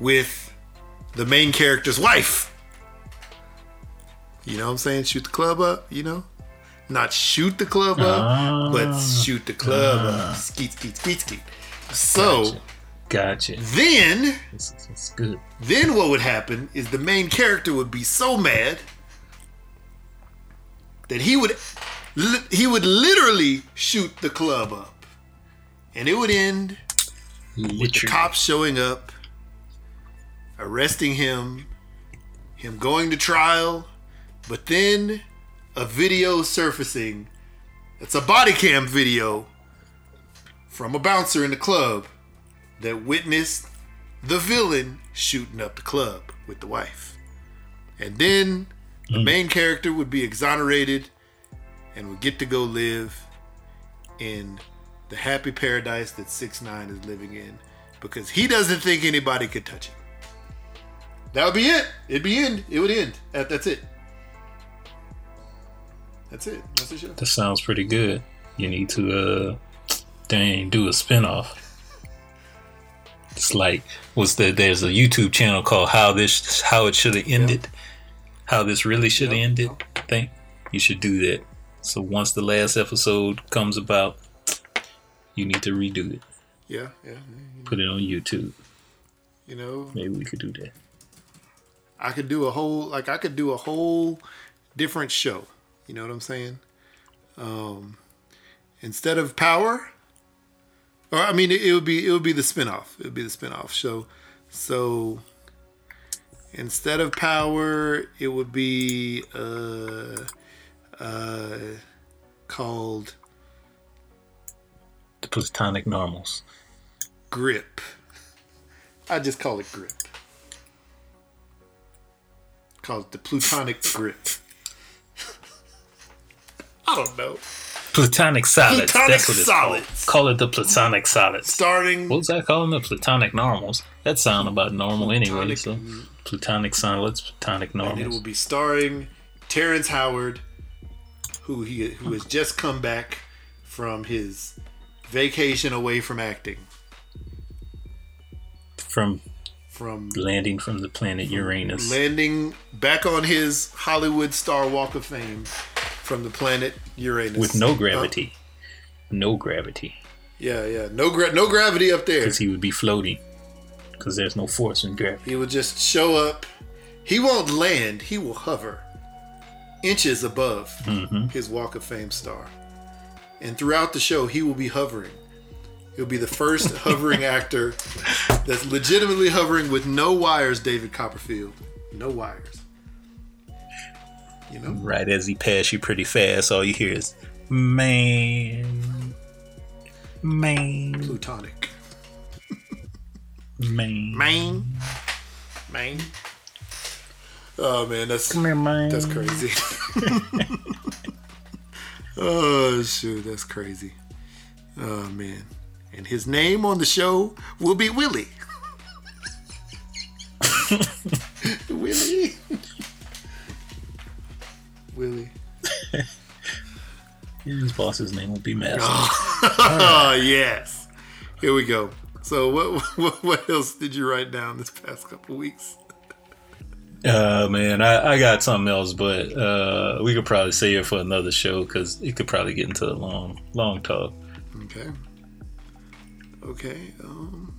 with the main character's wife. You know what I'm saying? Shoot the club up, you know? Not shoot the club up, but ah. shoot the club up. Ah. Skeet, skeet, skeet, skeet. So Gotcha. then, It's, it's good. then what would happen is the main character would be so mad that he would li- he would literally shoot the club up. And it would end with the Literally. cops showing up, arresting him, him going to trial, but then a video surfacing. It's a body cam video from a bouncer in the club that witnessed the villain shooting up the club with the wife. And then the mm. main character would be exonerated and would get to go live in the happy paradise that six nine is living in because he doesn't think anybody could touch him. That would be it. It'd be end. It would end. That's it. That's it. That's the show. That sounds pretty good. You need to uh dang do a spinoff. It's like what's the there's a YouTube channel called How This How It Should Have Ended. How this really should have Yep. ended. I think you should do that. So once the last episode comes about, you need to redo it. Yeah, yeah. Put it on YouTube. You know, Maybe we could do that. I could do a whole like I could do a whole different show. You know what I'm saying? Um, instead of Power, or I mean, it, it would be it would be the spinoff. It would be the spinoff show. So instead of Power, it would be uh, uh, called The platonic normals. Grip. I just call it Grip. Call it the Plutonic Grip. I don't know. Platonic solids. Platonic That's what it's solids. called. Call it the platonic solids. Starting What was I calling the platonic normals? That sound about normal anyway. Platonic- So platonic solids, platonic normals. and it will be starring Terrence Howard, who he who has just come back from his vacation away from acting. From From landing from the planet Uranus. landing back on his Hollywood Star Walk of Fame from the planet Uranus with no gravity. No gravity. yeah, yeah, no gra- no gravity up there. Because he would be floating. Because there's no force in gravity. He will just show up. He won't land. He will hover inches above mm-hmm. his Walk of Fame star. And throughout the show, he will be hovering. He'll be the first hovering actor that's legitimately hovering with no wires, David Copperfield. No wires. You know? Right as he pass you pretty fast, all you hear is, man. Man. Plutonic. Man. Man. Man. Oh man, that's Come here, man. That's crazy. oh shoot, that's crazy. Oh man. And his name on the show will be Willie. Willie. Willie. His boss's name will be Master. Oh yes. Here we go. So what, what what else did you write down this past couple weeks? Uh, man, I, I got something else, but uh, we could probably save it for another show because it could probably get into a long, long talk. Okay. Okay. Um.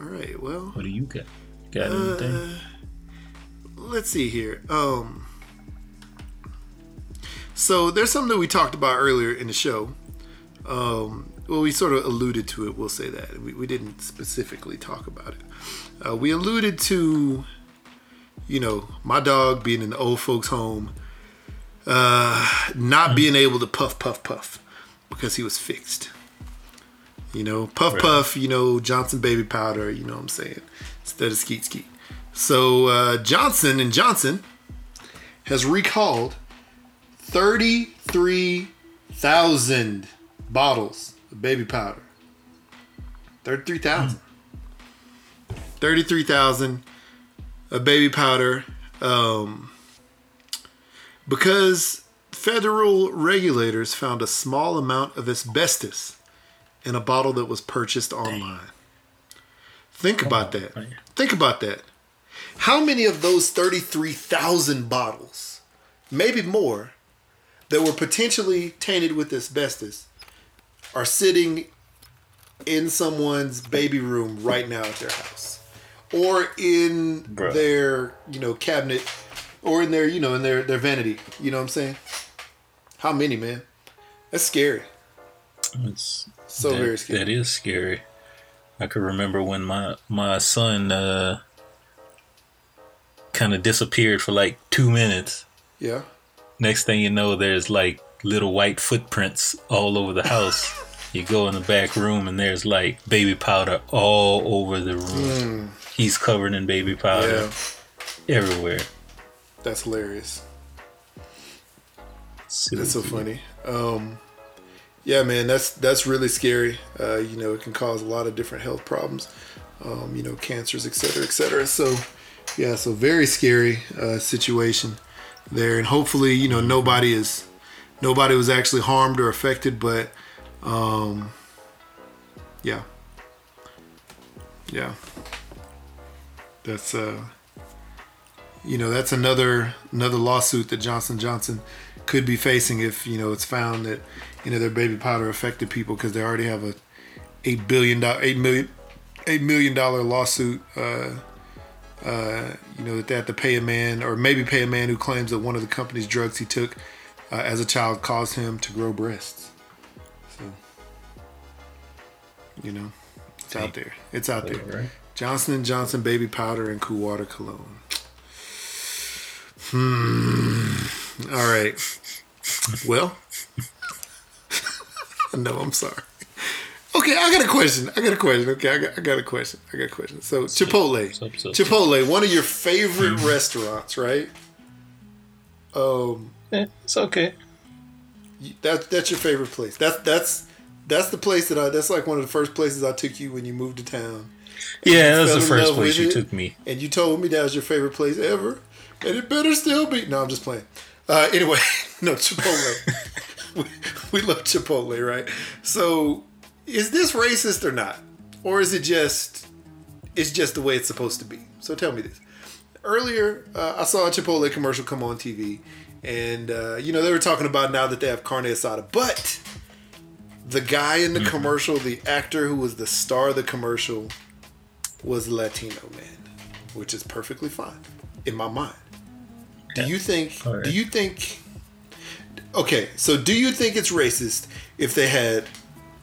All right. Well, What do you got? Got anything? uh, let's see here. Um. So there's something that we talked about earlier in the show. Um. Well, we sort of alluded to it. We'll say that we, we didn't specifically talk about it. Uh, we alluded to, you know, my dog being in the old folks' home, uh, not being able to puff, puff, puff because he was fixed. You know, puff, Right. puff. You know, Johnson baby powder. You know what I'm saying? Instead of skeet, skeet. So uh, Johnson and Johnson has recalled 33,000 bottles of baby powder. 33,000. 33,000 of baby powder. Um, because federal regulators found a small amount of asbestos in a bottle that was purchased online. Think about on, that. man. Think about that. How many of those 33,000 bottles, maybe more, that were potentially tainted with asbestos are sitting in someone's baby room right now at their house? Or in Bruh. their, you know, cabinet or in their, you know, in their their vanity. You know what I'm saying? How many, man? That's scary. It's So that, very scary. That is scary. I could remember when my my son uh, kind of disappeared for like two minutes. Yeah. Next thing you know, there's like little white footprints all over the house. you go in the back room and there's like baby powder all over the room. He's covered in baby powder Yeah. everywhere. That's hilarious. That's so funny. Um, yeah, man, that's that's really scary. Uh, you know, it can cause a lot of different health problems. Um, you know, cancers, et cetera, et cetera. So, yeah, so very scary uh, situation there, and hopefully, you know, nobody is nobody was actually harmed or affected, but um, yeah, yeah, that's uh, you know, that's another another lawsuit that Johnson Johnson could be facing if you know it's found that you know their baby powder affected people because they already have a eight billion dollar eight million eight million dollar lawsuit. Uh, uh, you know that they have to pay a man or maybe pay a man who claims that one of the company's drugs he took uh, as a child caused him to grow breasts. So you know it's out there. It's out there. Right. Johnson and Johnson baby powder and cool water cologne. Hmm. All right. Well, no, I'm sorry. Okay, I got a question. I got a question. Okay, I got, I got a question. I got a question. So Chipotle, up, what's up? Chipotle, one of your favorite restaurants, right? Um, Eh, it's okay. that that's your favorite place. That's that's that's the place that I. That's like one of the first places I took you when you moved to town. Yeah, that's fell the first place you it. took me. and you told me that was your favorite place ever, and it better still be. No, I'm just playing. Uh, anyway, no Chipotle. we, we love Chipotle, right? So, is this racist or not, or is it just it's just the way it's supposed to be? So tell me this. Earlier, uh, I saw a Chipotle commercial come on TV, and uh, you know they were talking about now that they have carne asada, but the guy in the commercial, the actor who was the star of the commercial, was Latino man, which is perfectly fine in my mind. Do you think? Right. Do you think? Okay, so do you think it's racist if they had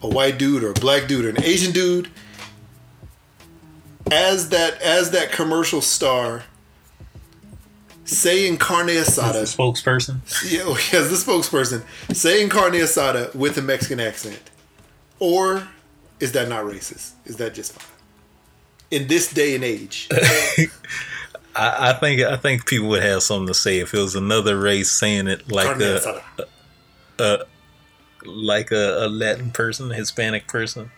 a white dude or a black dude or an Asian dude as that as that commercial star saying carne As asada? the spokesperson. Yeah, oh, as the spokesperson saying carne asada with a Mexican accent, or is that not racist? Is that just fine in this day and age? I, I think I think people would have something to say if it was another race saying it like carne a asada. Like a, a Latin person, Hispanic person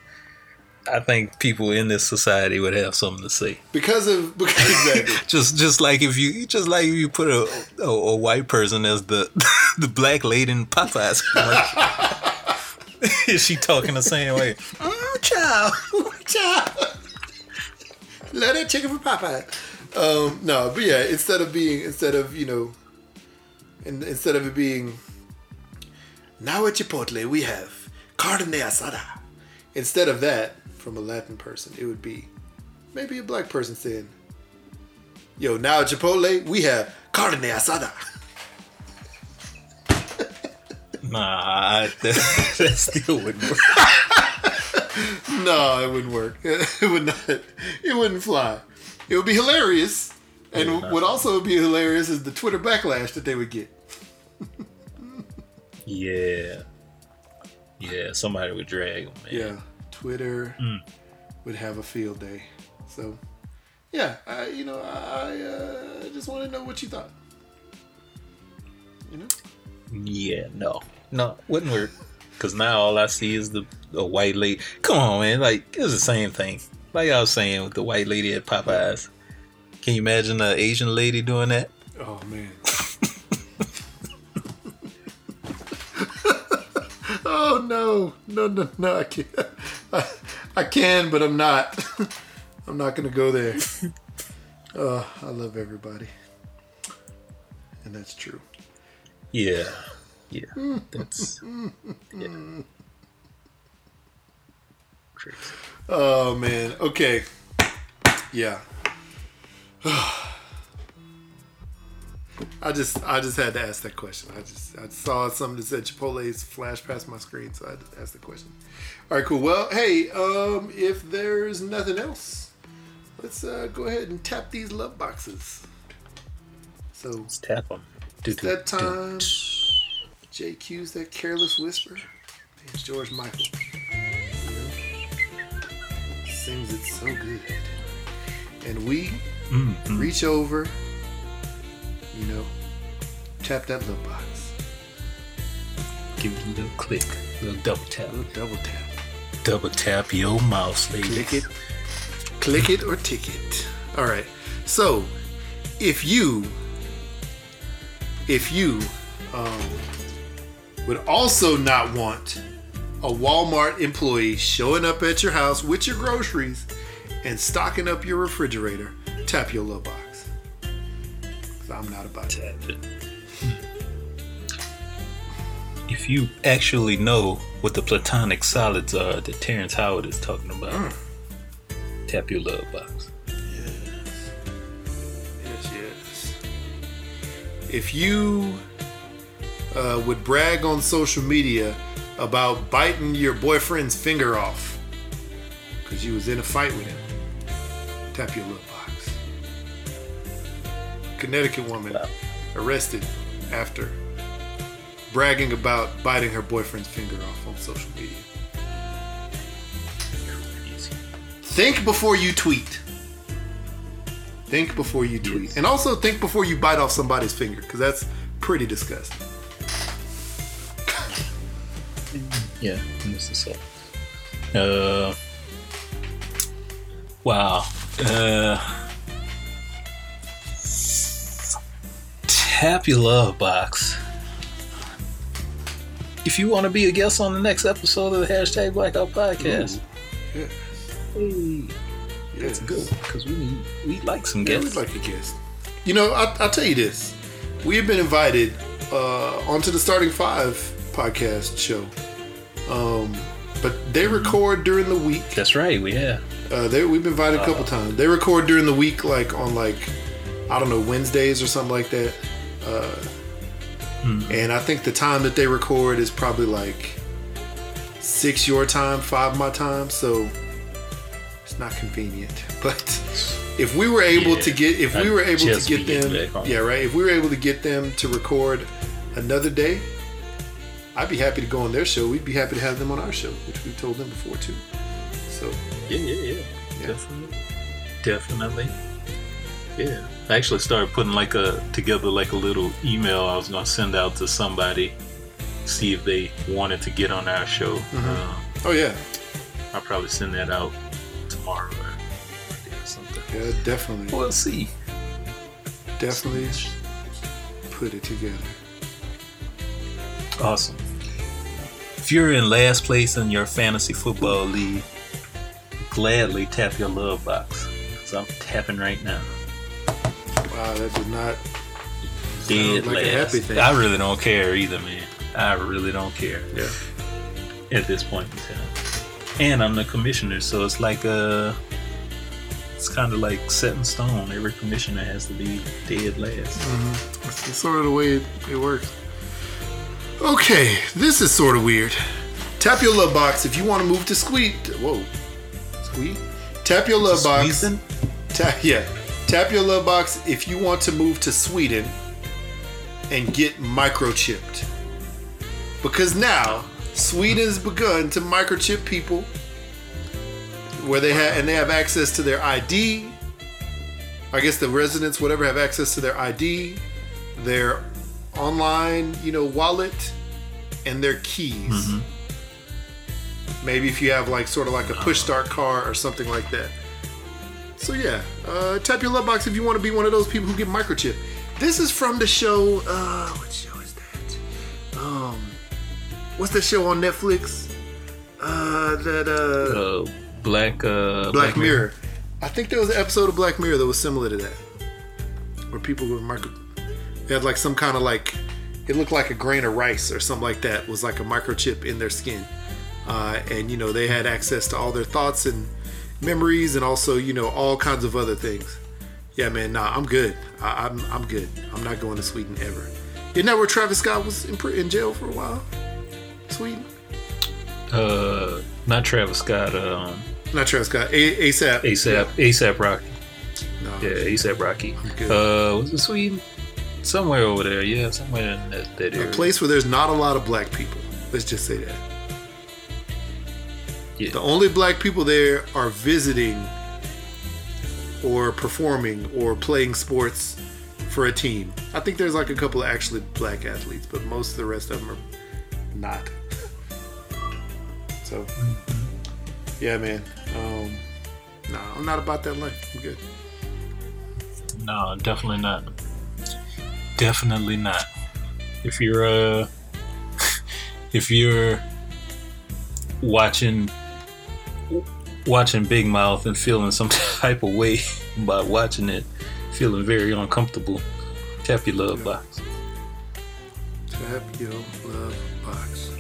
I think people in this society would have something to say. because of because exactly. Just just like if you just like if you put a a, a white person as the the black lady in Popeyes. Is she talking the same way? oh, child, child. Love that chicken from Popeye. Um, no, but yeah, instead of being instead of you know, in, instead of it being now at Chipotle we have carne asada. Instead of that, from a Latin person, it would be maybe a black person saying, "Yo, now at Chipotle we have carne asada." Nah, that, that still wouldn't work. No, it wouldn't work. It would not. It wouldn't fly. It would be hilarious, and Yeah. what also would be hilarious is the Twitter backlash that they would get. Yeah, yeah. Somebody would drag him. Man. Yeah, Twitter Mm. would have a field day. So, yeah, I, you know, I uh, just want to know what you thought. You know, Yeah, no, no, wouldn't work. Cause now all I see is the a white lady. Come on, man, like it's the same thing. Like I was saying with the white lady at Popeyes. Can you imagine an Asian lady doing that? oh man. oh no, no, no, no! I can't. I, I can, but I'm not. I'm not gonna go there. Oh, I love everybody, and that's true. Yeah, yeah. That's yeah. Crazy. Oh man. Okay. Yeah. I just I just had to ask that question. I just I saw something that said Chipotle's flash past my screen, so I had to ask the question. All right, cool. Well, hey, um, if there's nothing else, let's uh, go ahead and tap these love boxes. So Let's tap them. it's that time. JQ's that careless whisper. It's George Michael. Sings it so good. And we Mm, reach over, you know, tap that little box. Give it a little click, a little double tap. A little double tap. Double tap your mouse, lady. Click it. Click it or tick it. All right. So, if you, if you, um, would also not want a Walmart employee showing up at your house with your groceries and stocking up your refrigerator, tap your little box. I'm not about that. Tap it. If you actually know what the platonic solids are that Terrence Howard is talking about, tap your love box. Yes, yes. If you uh, would brag on social media about biting your boyfriend's finger off because you was in a fight with him, tap your box. Connecticut woman arrested after bragging about biting her boyfriend's finger off on social media. Think before you tweet. Think before you tweet. Yes. And also think before you bite off somebody's finger, because that's pretty disgusting. Yeah, this is it. Uh, wow. Uh, your love box. If you want to be a guest on the next episode of the hashtag Blackout Podcast, Yeah. hey, let's go because we need we like some Yeah, guests. we'd like a guest. You know, I, I'll tell you this. We have been invited uh, onto the Starting Five podcast show. Um, but they record during the week. That's right. We have. Uh, they, we've been invited a couple times. They record during the week, like on like I don't know Wednesdays or something like that. Uh, And I think the time that they record is probably like six your time, five my time. So it's not convenient. But if we were able Yeah, to get, if we were able to get them, yeah, right. If we were able to get them to record another day, I'd be happy to go on their show. We'd be happy to have them on our show, which we've told them before too. So Yeah, yeah, yeah. Yeah. Definitely. Definitely. Yeah. I actually started putting like a together like a little email I was gonna send out to somebody, see if they wanted to get on our show. Uh, oh yeah, I'll probably send that out tomorrow or or something. Yeah, definitely, We'll see. definitely put it together. Awesome. If you're in last place in your fantasy football league, gladly tap your love box. Because I'm tapping right now. Wow, that did not. Dead like a last. happy thing. I really don't care either, man. I really don't care Yeah. at this point in time. And I'm the commissioner, so it's like uh it's kind of like set in stone. Every commissioner has to be dead last. That's sort of the way it, it works. Okay, this is sort of weird. Tap your love box if you want to move to Squeed. Whoa, Squeed. Tap your love box. Tap yeah. Tap your love box if you want to move to Sweden and get microchipped. Because now Sweden's begun to microchip people where they have and they have access to their ID. I guess the residents, whatever, have access to their ID, their online, you know, wallet, and their keys. Mm-hmm. Maybe if you have like sort of like a push start car or something like that. So yeah, uh, tap your love box if you want to be one of those people who get microchip. This is from the show. Uh, what show is that? Um, what's that show on Netflix? Uh, that uh, Uh, Black uh Black Mirror. I think there was an episode of Black Mirror that was similar to that, where people were micro. They had like some kind of like, it looked like a grain of rice or something like that was like a microchip in their skin, uh, and you know they had access to all their thoughts and memories and also you know all kinds of other things. Yeah, man, nah, I'm good. I, I'm I'm good. I'm not going to Sweden ever. Isn't that where Travis Scott was in, in jail for a while? Sweden? Uh, not Travis Scott. Um, Not Travis Scott. A- ASAP. ASAP. ASAP Rocky. No. Yeah, ASAP Rocky. good. Uh, was it Sweden? Somewhere over there. Yeah, somewhere in that, that A place where there's not a lot of black people. Let's just say that. Yeah. The only black people there are visiting or performing or playing sports for a team. I think there's like a couple of actually black athletes, but most of the rest of them are not. So, yeah, man. Um, no, I'm not about that life. I'm good. No, definitely not. Definitely not. If you're uh if you're watching watching Big Mouth and feeling some type of way by watching it, feeling very uncomfortable, tap your love box. Tap your love box.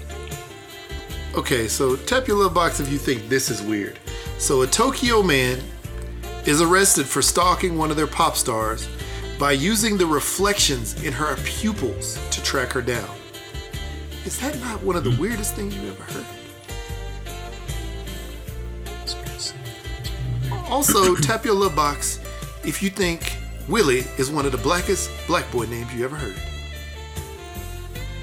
Okay, so tap your love box if you think this is weird. So a Tokyo man is arrested for stalking one of their pop stars by using the reflections in her pupils to track her down. Is that not one of the hmm. weirdest things you've ever heard? Also, tap your love box if you think Willie is one of the blackest black boy names you ever heard.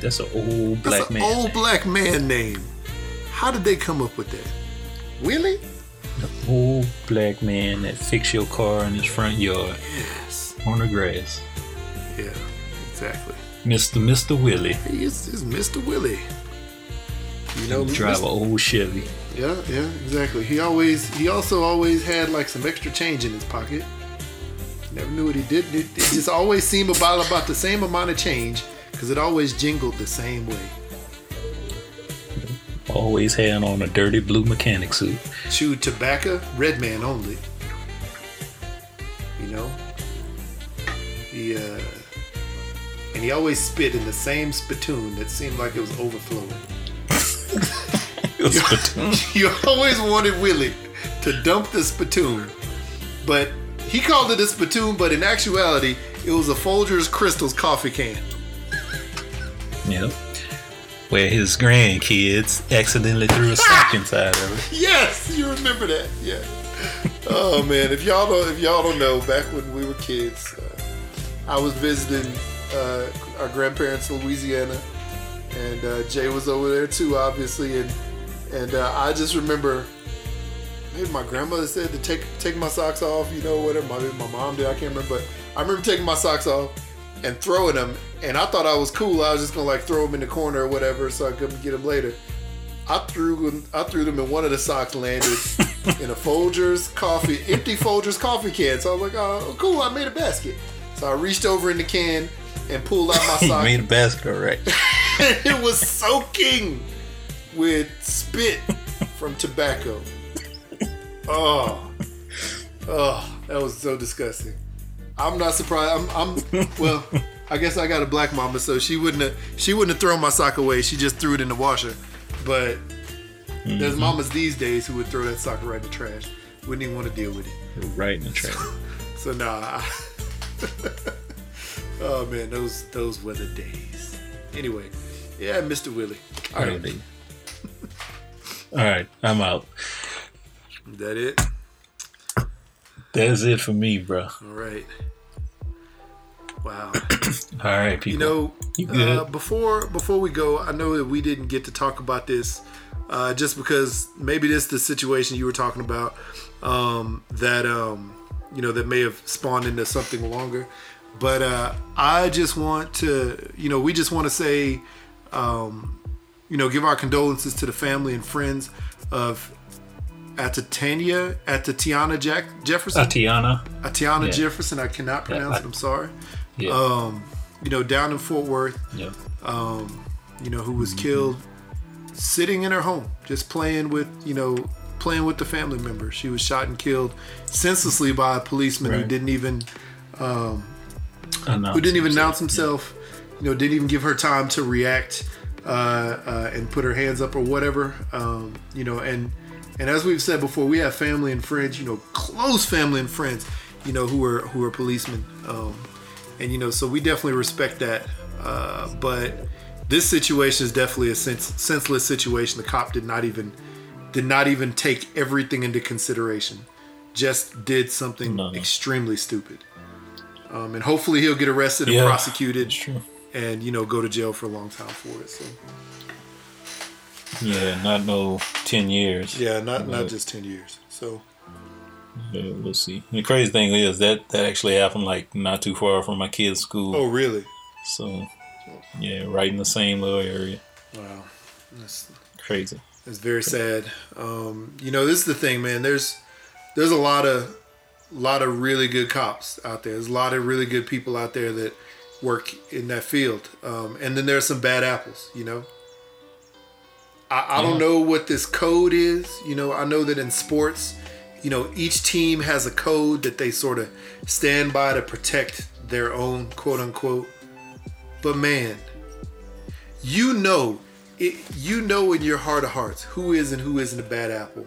That's an old black That's an man. old name. black man name. How did they come up with that? Willie? The old black man that fix your car in his front yard Yes. on the grass. Yeah, exactly. Mr. Mr. Willie. He is, is Mr. Willie. You know, drive Mr. a old Chevy. Yeah, yeah, exactly. He always, he also always had like some extra change in his pocket. Never knew what he did. It, it just always seemed about about the same amount of change because it always jingled the same way. Always had on a dirty blue mechanic suit. Chewed tobacco, red man only. You know, he uh, and he always spit in the same spittoon that seemed like it was overflowing. you always wanted Willie to dump the spittoon, but he called it a spittoon, but in actuality, it was a Folgers Crystals coffee can. Yep. Where his grandkids accidentally threw a sock inside of it. Yes, you remember that. Yeah. Oh man, if y'all don't, if y'all don't know, back when we were kids, uh, I was visiting uh, our grandparents in Louisiana, and uh, Jay was over there too, obviously, and and uh, I just remember. Maybe my grandmother said to take take my socks off, you know, whatever. My, my mom did, I can't remember, but I remember taking my socks off and throwing them, and I thought I was cool. I was just gonna like throw them in the corner or whatever, so I couldn't get them later. I threw I threw them in one of the socks landed in a Folgers coffee empty Folgers coffee can. So I was like, oh cool, I made a basket. So I reached over in the can and pulled out my socks. You made a basket, right. it was soaking with spit from tobacco. Oh, oh, that was so disgusting. I'm not surprised. I'm, I'm well. I guess I got a black mama, so she wouldn't have she wouldn't have thrown my sock away. She just threw it in the washer. But there's mm-hmm. mamas these days who would throw that sock right in the trash. Wouldn't even want to deal with it. Right in the trash. So nah. oh man, those those were the days. Anyway, yeah, Mr. Willie. All right. All right, I'm out. that it. That's it for me, bro. All right. Wow. All right, people. You know, You good? uh, before before we go, I know that we didn't get to talk about this, uh, just because maybe this is the situation you were talking about um, that um, you know that may have spawned into something longer. But uh, I just want to, you know, we just want to say, um, you know, give our condolences to the family and friends of Atatania, Atatiana Jack Jefferson. Tatiana. Atiana Yeah. Jefferson, I cannot pronounce I- it. I'm sorry. Yeah. Um, you know, down in Fort Worth, yeah. um, you know, who was killed sitting in her home, just playing with, you know, playing with the family member. She was shot and killed senselessly by a policeman who didn't even who Announce didn't even himself. announce himself. You know, didn't even give her time to react and put her hands up or whatever. Um, you know, and and as we've said before, we have family and friends. You know, close family and friends. You know, who are who are policemen. Um, and you know, so we definitely respect that. Uh, but this situation is definitely a sens- senseless situation. The cop did not even did not even take everything into consideration. Just did something No, no. extremely stupid. Um, and hopefully he'll get arrested and prosecuted. And you know go to jail for a long time for it. So Yeah, not no ten years. yeah, not not just ten years. So uh, we'll see. The crazy thing is that that actually happened like not too far from my kid's school. oh really? So yeah, right in the same little area. Wow, that's Crazy. that's very sad. Um, you know, this is the thing, man. There's there's a lot of lot of really good cops out there. There's a lot of really good people out there that work in that field. Um, and then there's some bad apples. You know. I, I don't know what this code is. You know, I know that in sports, you know, each team has a code that they sort of stand by to protect their own quote unquote. But man, you know, it, you know in your heart of hearts who is and who isn't a bad apple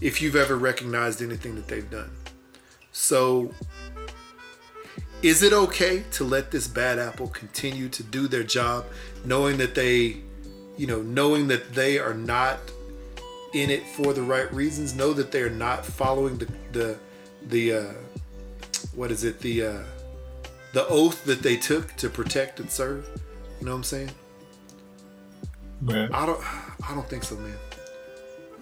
if you've ever recognized anything that they've done. So, is it okay to let this bad apple continue to do their job knowing that they you know, knowing that they are not in it for the right reasons, know that they're not following the the the uh, what is it the uh, the oath that they took to protect and serve. You know what I'm saying? Right. I don't I don't think so, man.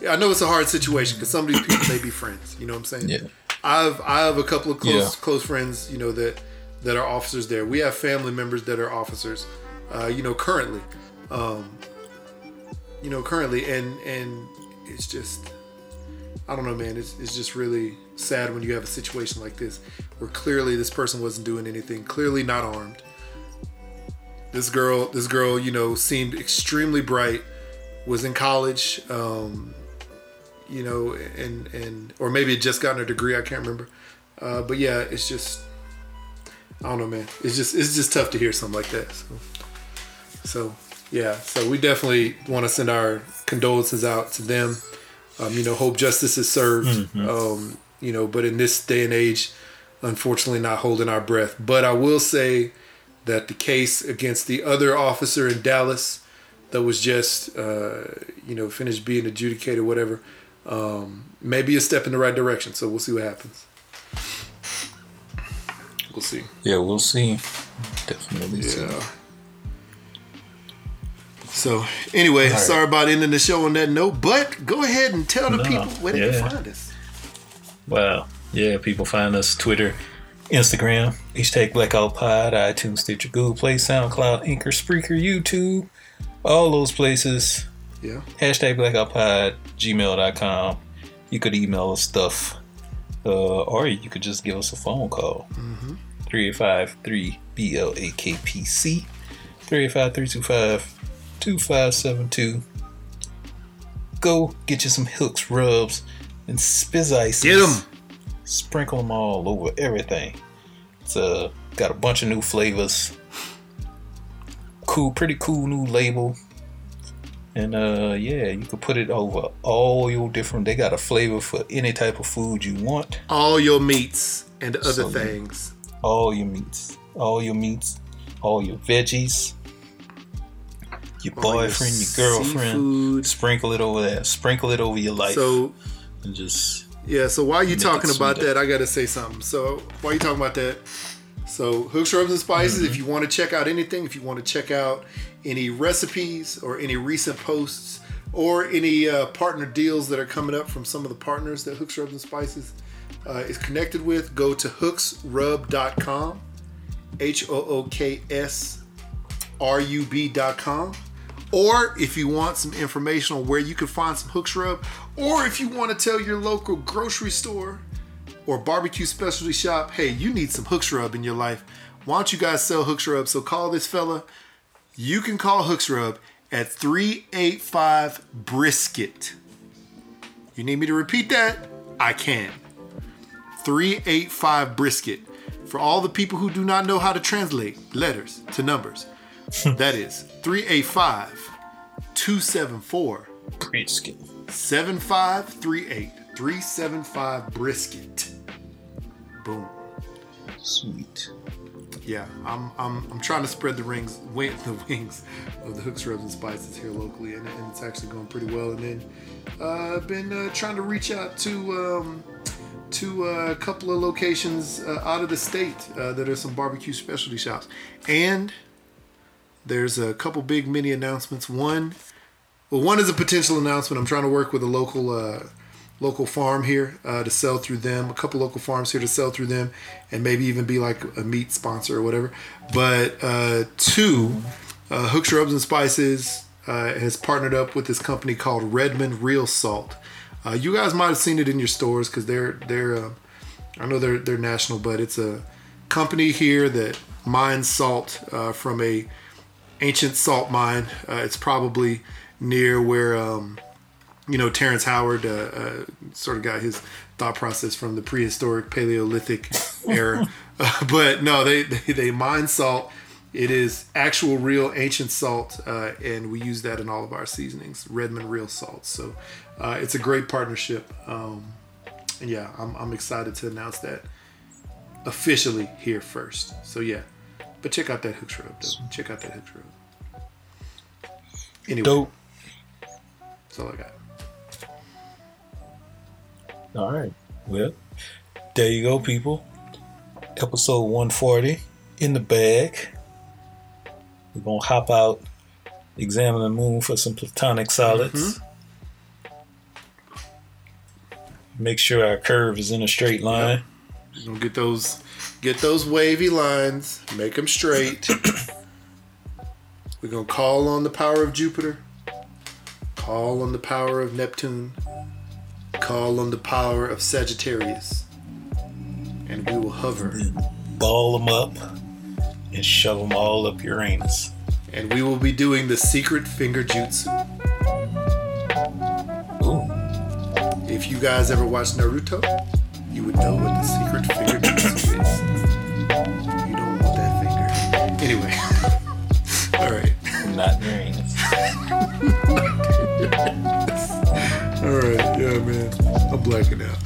Yeah, I know it's a hard situation because some of these people may be friends. You know what I'm saying? Yeah. I've I have a couple of close Yeah. close friends, you know that that are officers there. We have family members that are officers, uh, you know, currently, um, you know, currently, and and it's just I don't know, man. It's it's just really sad when you have a situation like this where clearly this person wasn't doing anything, clearly not armed. This girl, this girl, you know, seemed extremely bright, was in college, um, you know, and and or maybe had just gotten her degree. I can't remember. Uh, but yeah, it's just I don't know, man. It's just it's just tough to hear something like that. So, so yeah, so we definitely want to send our condolences out to them. Um, you know, hope justice is served. Um, you know, but in this day and age, unfortunately, not holding our breath. But I will say that the case against the other officer in Dallas that was just uh, you know finished being adjudicated, whatever, um, maybe a step in the right direction. So we'll see what happens. We'll see. Yeah, we'll see. Definitely see. Yeah. So anyway, right. sorry about ending the show on that note, but go ahead and tell the No, people where they can find us. Wow. Yeah, people find us Twitter, Instagram, hashtag Blackout Pod, iTunes, Stitcher, Google Play, SoundCloud, Anchor, Spreaker, YouTube, all those places. Yeah. Hashtag blackoutpod, gmail.com. You could email us stuff. Uh, or you could just give us a phone call. 385 3 BLAKPC. 385 325 2572. Go get you some hooks, rubs, and spizz Get them. Sprinkle them all over everything. It's uh, got a bunch of new flavors. Cool, pretty cool new label. And uh, yeah, you could put it over all your different. They got a flavor for any type of food you want. All your meats and other So, things. All your meats, all your meats, all your veggies. Your boyfriend, your girlfriend. seafood. Sprinkle it over there. Sprinkle it over your life. So and just Yeah, so while you talking about that, I gotta say something. So while you talking about that, so Hooks Rubs and Spices, Mm-hmm. if you want to check out anything, if you want to check out any recipes or any recent posts or any uh, partner deals that are coming up from some of the partners that Hooks Rubs and Spices uh, is connected with, go to hooksrub.com, H O O K S R U B.com. Or if you want some information on where you can find some Hooks Rub, or if you want to tell your local grocery store or barbecue specialty shop, hey, you need some Hooks Rub in your life. Why don't you guys sell Hooks Rub? So call this fella. You can call Hooks Rub at 385 Brisket. You need me to repeat that? I can. 385 Brisket. For all the people who do not know how to translate letters to numbers, that is 385 274 brisket. 7538 375 Brisket. Boom. Sweet. Yeah, I'm, I'm I'm trying to spread the rings, wing, the wings of the hooks, rubs, and spices here locally, and, and it's actually going pretty well. And then uh, I've been uh, trying to reach out to um, to uh, a couple of locations uh, out of the state uh, that are some barbecue specialty shops, and there's a couple big mini announcements. One, well, one is a potential announcement. I'm trying to work with a local uh, local farm here uh, to sell through them. A couple local farms here to sell through them, and maybe even be like a meat sponsor or whatever. But uh, two, Hooks Rubs and Spices has partnered up with this company called Redmond Real Salt. Uh, you guys might have seen it in your stores because they're they're uh, I know they're they're national, but it's a company here that mines salt uh, from a ancient salt mine. Uh, it's probably near where um, you know Terrence Howard uh, uh, sort of got his thought process from the prehistoric Paleolithic era. But no, they, they they mine salt. It is actual, real, ancient salt, uh, and we use that in all of our seasonings. Redmond Real Salt. So uh, it's a great partnership. Um, and yeah, I'm, I'm excited to announce that officially here first. So yeah, but check out that Hooks Rub, though. Check out that Hooks Rub. Anyway, Dope. that's all I got. All right. Well, there you go, people. Episode 140 in the bag. We're going to hop out, examine the moon for some platonic solids. Mm-hmm. Make sure our curve is in a straight line. We're gonna get those get those wavy lines, make them straight. We're gonna call on the power of Jupiter, call on the power of Neptune, call on the power of Sagittarius, and we will hover. Ball them up and shove them all up your anus. And we will be doing the secret finger jutsu. Ooh. If you guys ever watched Naruto, you would know what the secret finger jutsu is. You don't want that finger. Anyway. Alright. Not Uranus. Alright, yeah man. I'm blacking out.